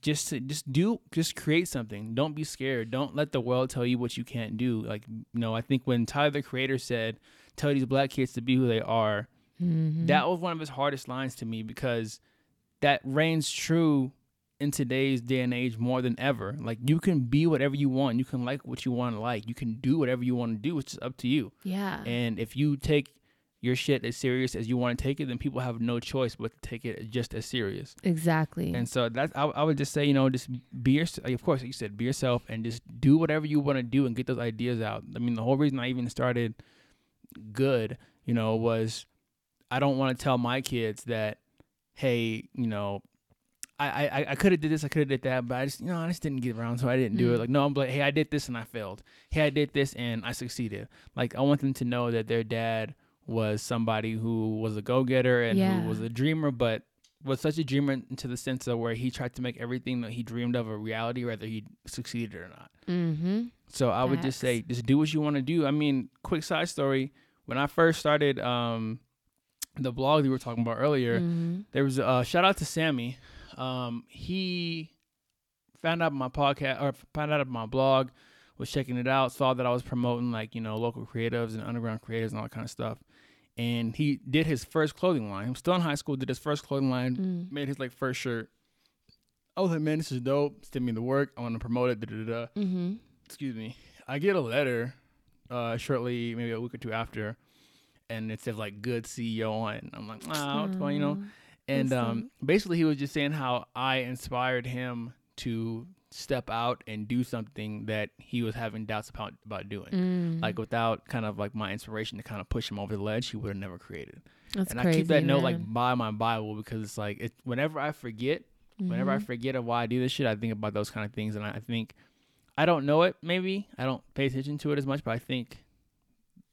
just to, just do just create something. Don't be scared. Don't let the world tell you what you can't do. Like you know, I think when Tyler the Creator said, "Tell these black kids to be who they are," Mhm. that was one of his hardest lines to me because that reigns true in today's day and age more than ever. Like you can be whatever you want. You can like what you want to like. You can do whatever you want to do. It's just up to you. yeah. And if you take your shit as serious as you want to take it, then people have no choice but to take it just as serious. exactly. And so that's I, I would just say, you know, just be yourself. Like, of course, like you said, be yourself and just do whatever you want to do and get those ideas out. I mean, the whole reason I even started good, you know, was I don't want to tell my kids that, hey, you know, I I, I could have did this, I could have did that, but I just you know I just didn't get around, so I didn't do it. Mm. Like no, I'm like, hey, I did this and I failed. Hey, I did this and I succeeded. Like I want them to know that their dad was somebody who was a go getter and Yeah. who was a dreamer, but was such a dreamer into the sense of where he tried to make everything that he dreamed of a reality, whether he succeeded or not. mm-hmm. So I would just say, just do what you want to do. I mean, quick side story: when I first started um, the blog that we were talking about earlier, Mm-hmm. there was a uh, shout out to Sammy. Um, he found out my podcast or found out my blog, was checking it out, saw that I was promoting like you know local creatives and underground creators and all that kind of stuff. And he did his first clothing line. He was still in high school. Did his first clothing line. Mm. Made his like first shirt. I was like, man, this is dope. Send me the work. I want to promote it. Da, da, da, Mm-hmm. excuse me, I get a letter uh shortly, maybe a week or two after, and it says like good CEO on. And I'm like, ah, what's going, you know? And um basically he was just saying how I inspired him to step out and do something that he was having doubts about about doing. Mm. Like without kind of like my inspiration to kind of push him over the ledge, he would have never created. That's and crazy. I keep that note like by my Bible because it's like it whenever I forget whenever I Mhm. forget of why I do this shit, I think about those kind of things, and I, I think I don't know it. Maybe I don't pay attention to it as much, but I think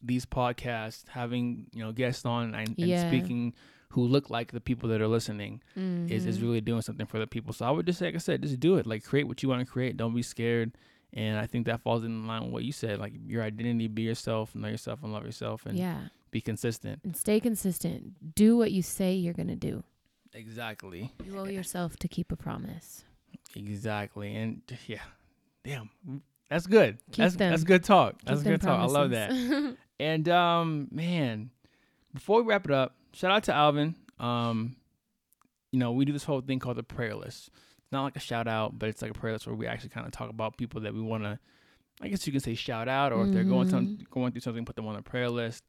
these podcasts, having you know guests on and, and Yeah. speaking who look like the people that are listening, is is Mhm. really doing something for the people. So I would just say, like I said, just do it. Like create what you want to create. Don't be scared. And I think that falls in line with what you said. Like your identity, be yourself, know yourself, and love yourself, and yeah. be consistent. And stay consistent. Do what you say you're gonna do. Exactly. You owe yourself to keep a promise. Exactly. And yeah, damn, that's good. Keep that's them. that's good talk. That's Keep them good talk. I love that. And um, man, before we wrap it up, shout out to Alvin. Um, you know, we do this whole thing called the prayer list. It's not like a shout out, but it's like a prayer list where we actually kind of talk about people that we want to. I guess you can say shout out, or if they're going some, going through something, put them on the prayer list.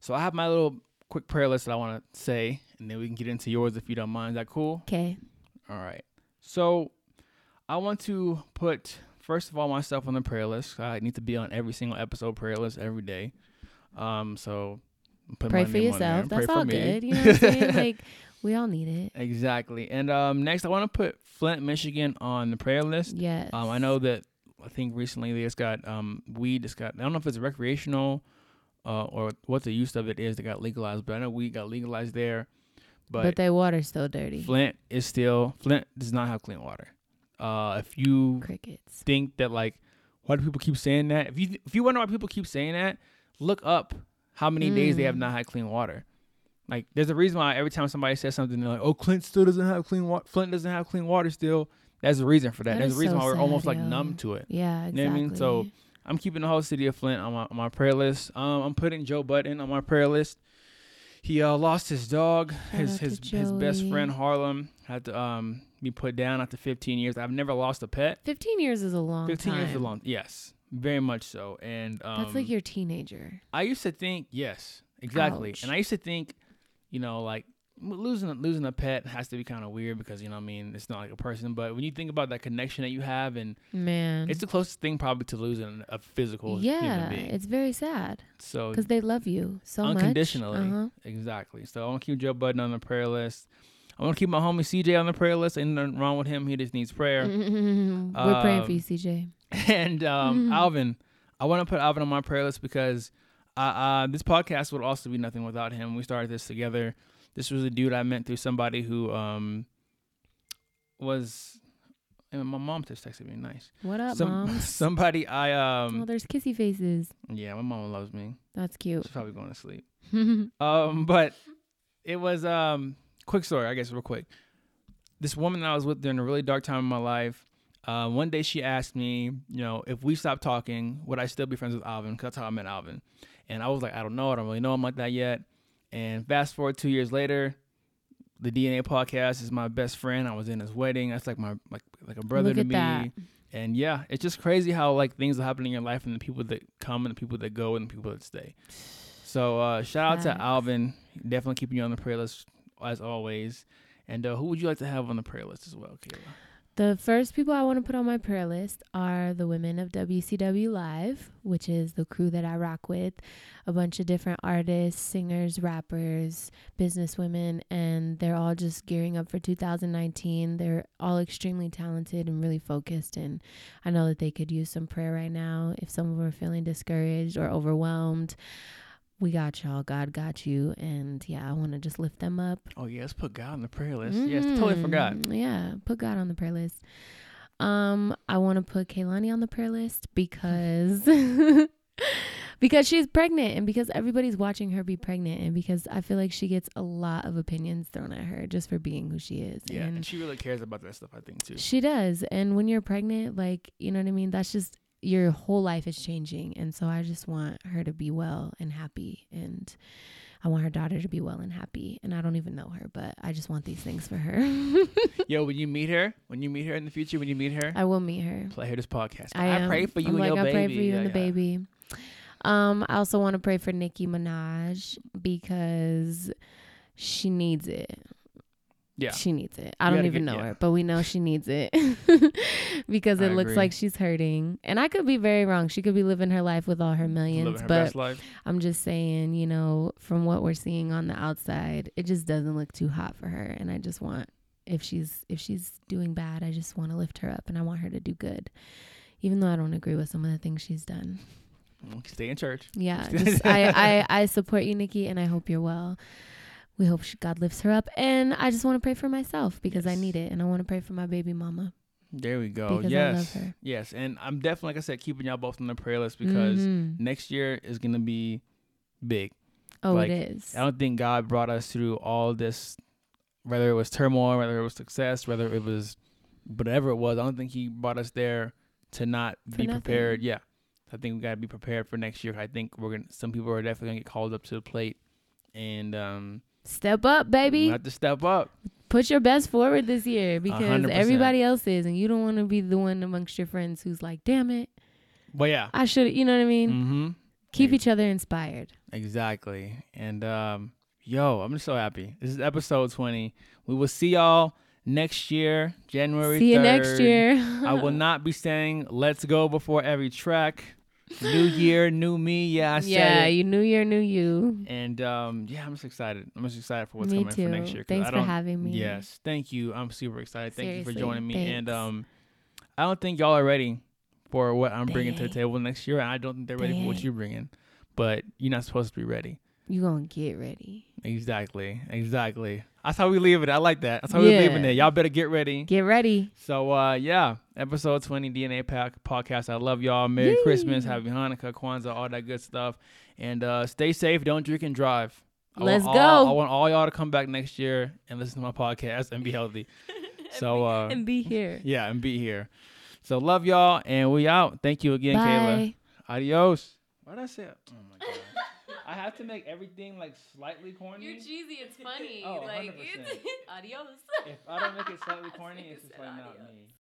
So I have my little quick prayer list that I want to say, and then we can get into yours if you don't mind. Is that cool? Okay. All right. So I want to put first of all myself on the prayer list. I need to be on every single episode prayer list every day. Um, so Put Pray for name on there. yourself. That's all good. You know what I'm saying? Like we all need it. exactly. And um, next, I want to put Flint, Michigan on the prayer list. Yes. Um, I know that I think recently they just got um weed. Just got I don't know if it's recreational, uh, or what the use of it is that got legalized. But I know weed got legalized there. But, But, their water's still dirty. Flint is still Flint does not have clean water. Uh, if you Crickets. think that like why do people keep saying that? If you if you wonder why people keep saying that, look up how many days they have Mm. not had clean water. Like there's a reason why every time somebody says something, they're like, "Oh, Flint still doesn't have clean water. Flint doesn't have clean water still." There's a reason for that. That There's a reason so why we're almost sad, like numb to it. Yeah, exactly. You know what I mean? So I'm keeping the whole city of Flint on my, on my prayer list. Um, I'm putting Joe Budden on my prayer list. He uh, lost his dog. Shout his his his best friend Harlem had to um be put down after 15 years. I've never lost a pet. 15 years is a long 15 time. years is a long. Yes, very much so. And um, That's like your teenager. I used to think yes, exactly. Ouch. And I used to think, you know, like losing a- losing a pet has to be kind of weird because you know I mean it's not like a person. But when you think about that connection that you have, and Man. it's the closest thing probably to losing a physical human yeah, being. it's very sad so because they love you so unconditionally, much. Uh-huh. exactly. So I want to keep Joe Budden on the prayer list. I want to keep my homie CJ on the prayer list. Ain't nothing wrong with him. He just needs prayer. Mm-hmm. We're praying for you, Um, CJ. and um. Alvin. I want to put Alvin on my prayer list because uh, uh, this podcast would also be nothing without him. We started this together. This was a dude I met through somebody who um, was. And my mom just texted me. Nice. What up, Some- mom? Somebody I oh, um. there's kissy faces. Yeah, my mom loves me. That's cute. She's probably going to sleep. Um, but it was um quick story, I guess, real quick. This woman that I was with during a really dark time in my life. Uh, one day she asked me, you know, if we stopped talking, would I still be friends with Alvin? Because that's how I met Alvin. And I was like, I don't know. I don't really know him like that yet. And fast forward two years later, the DNA podcast is my best friend. I was in his wedding. That's like my like like a brother Look to me. that. And yeah, it's just crazy how like things will happen in your life and the people that come and the people that go and the people that stay. So uh, shout out to Alvin, definitely keeping you on the prayer list as always. And uh, who would you like to have on the prayer list as well, Kayla? The first people I want to put on my prayer list are the women of WCW Live, which is the crew that I rock with. A bunch of different artists, singers, rappers, businesswomen, and they're all just gearing up for 2019. They're all extremely talented and really focused. And I know that they could use some prayer right now if some of them are feeling discouraged or overwhelmed. We got y'all. God got you. And yeah, I want to just lift them up. Oh yeah, let's put God on the prayer list. Yes, totally forgot. Yeah, put God on the prayer list. Um, I want to put Kehlani on the prayer list because because she's pregnant and because everybody's watching her be pregnant and because I feel like she gets a lot of opinions thrown at her just for being who she is. Yeah, and and she really cares about that stuff, I think too. she does. And when you're pregnant, like, you know what I mean? That's just your whole life is changing. And so I just want her to be well and happy. And I want her daughter to be well and happy. And I don't even know her, but I just want these things for her. Yo, when you meet her, when you meet her in the future, when you meet her, I will meet her. play her this podcast. I, am. pray for you I'm and like, your I baby. I pray for you Yeah, and the yeah. baby. Um, I also want to pray for Nicki Minaj because she needs it. Yeah. She needs it. I You don't even get- know yeah. her, but we know she needs it because I it looks agree. like she's hurting. And I could be very wrong. She could be living her life with all her millions, her but. I'm just saying, you know, from what we're seeing on the outside, it just doesn't look too hot for her. And I just want if she's if she's doing bad, I just want to lift her up and I want her to do good. Even though I don't agree with some of the things she's done. Stay in church. Yeah, just, I, I I support you, Nicki, and I hope you're well. We hope she, God lifts her up, and I just want to pray for myself because I need it, and I want to pray for my baby mama. There we go. Because yes. Yes. And I'm definitely, like I said, keeping y'all both on the prayer list because Mhm. next year is going to be big. oh, like, it is. I don't think God brought us through all this, whether it was turmoil, whether it was success, whether it was whatever it was. I don't think He brought us there to not For be nothing. prepared. Yeah. I think we got to be prepared for next year. I think we're going to, some people are definitely going to get called up to the plate. And um, Step up, baby. have to step up. Put your best forward this year because hundred percent. everybody else is, and you don't want to be the one amongst your friends who's like, "Damn it, But yeah. I should." You know what I mean? Mm-hmm. Keep each other inspired. Exactly. And um, yo, I'm just so happy. This is episode 20. We will see y'all next year, January See you next year. I will not be saying let's go before every track. New year, new me. Yeah, I said yeah, you new year, new you. And um, yeah, I'm just excited. I'm just excited for what's Me coming for next year. Thanks I for having me. Yes, thank you. I'm super excited. Thank you for joining me. And um, I don't think y'all are ready for what I'm bringing to the table next year. And I don't think they're ready for what you're bringing. But you're not supposed to be ready. You gonna get ready. Exactly. Exactly. That's how we leave it. I like that. That's how we leaving Yeah. it. Y'all better get ready. Get ready. So uh yeah, episode 20 D+A Pack podcast. I love y'all. Merry Christmas, Happy Hanukkah, Kwanzaa, all that good stuff. And uh stay safe, don't drink and drive. I Let's all- go. I want all y'all to come back next year and listen to my podcast and be healthy. so uh and be here. yeah, and be here. So love y'all and we out. Thank you again, Kayla. Adios. I say Oh my god. I have to make everything like slightly corny. You're cheesy. It's funny. Oh, like 100%. it's adios. if I don't make it slightly corny, it's just like not me.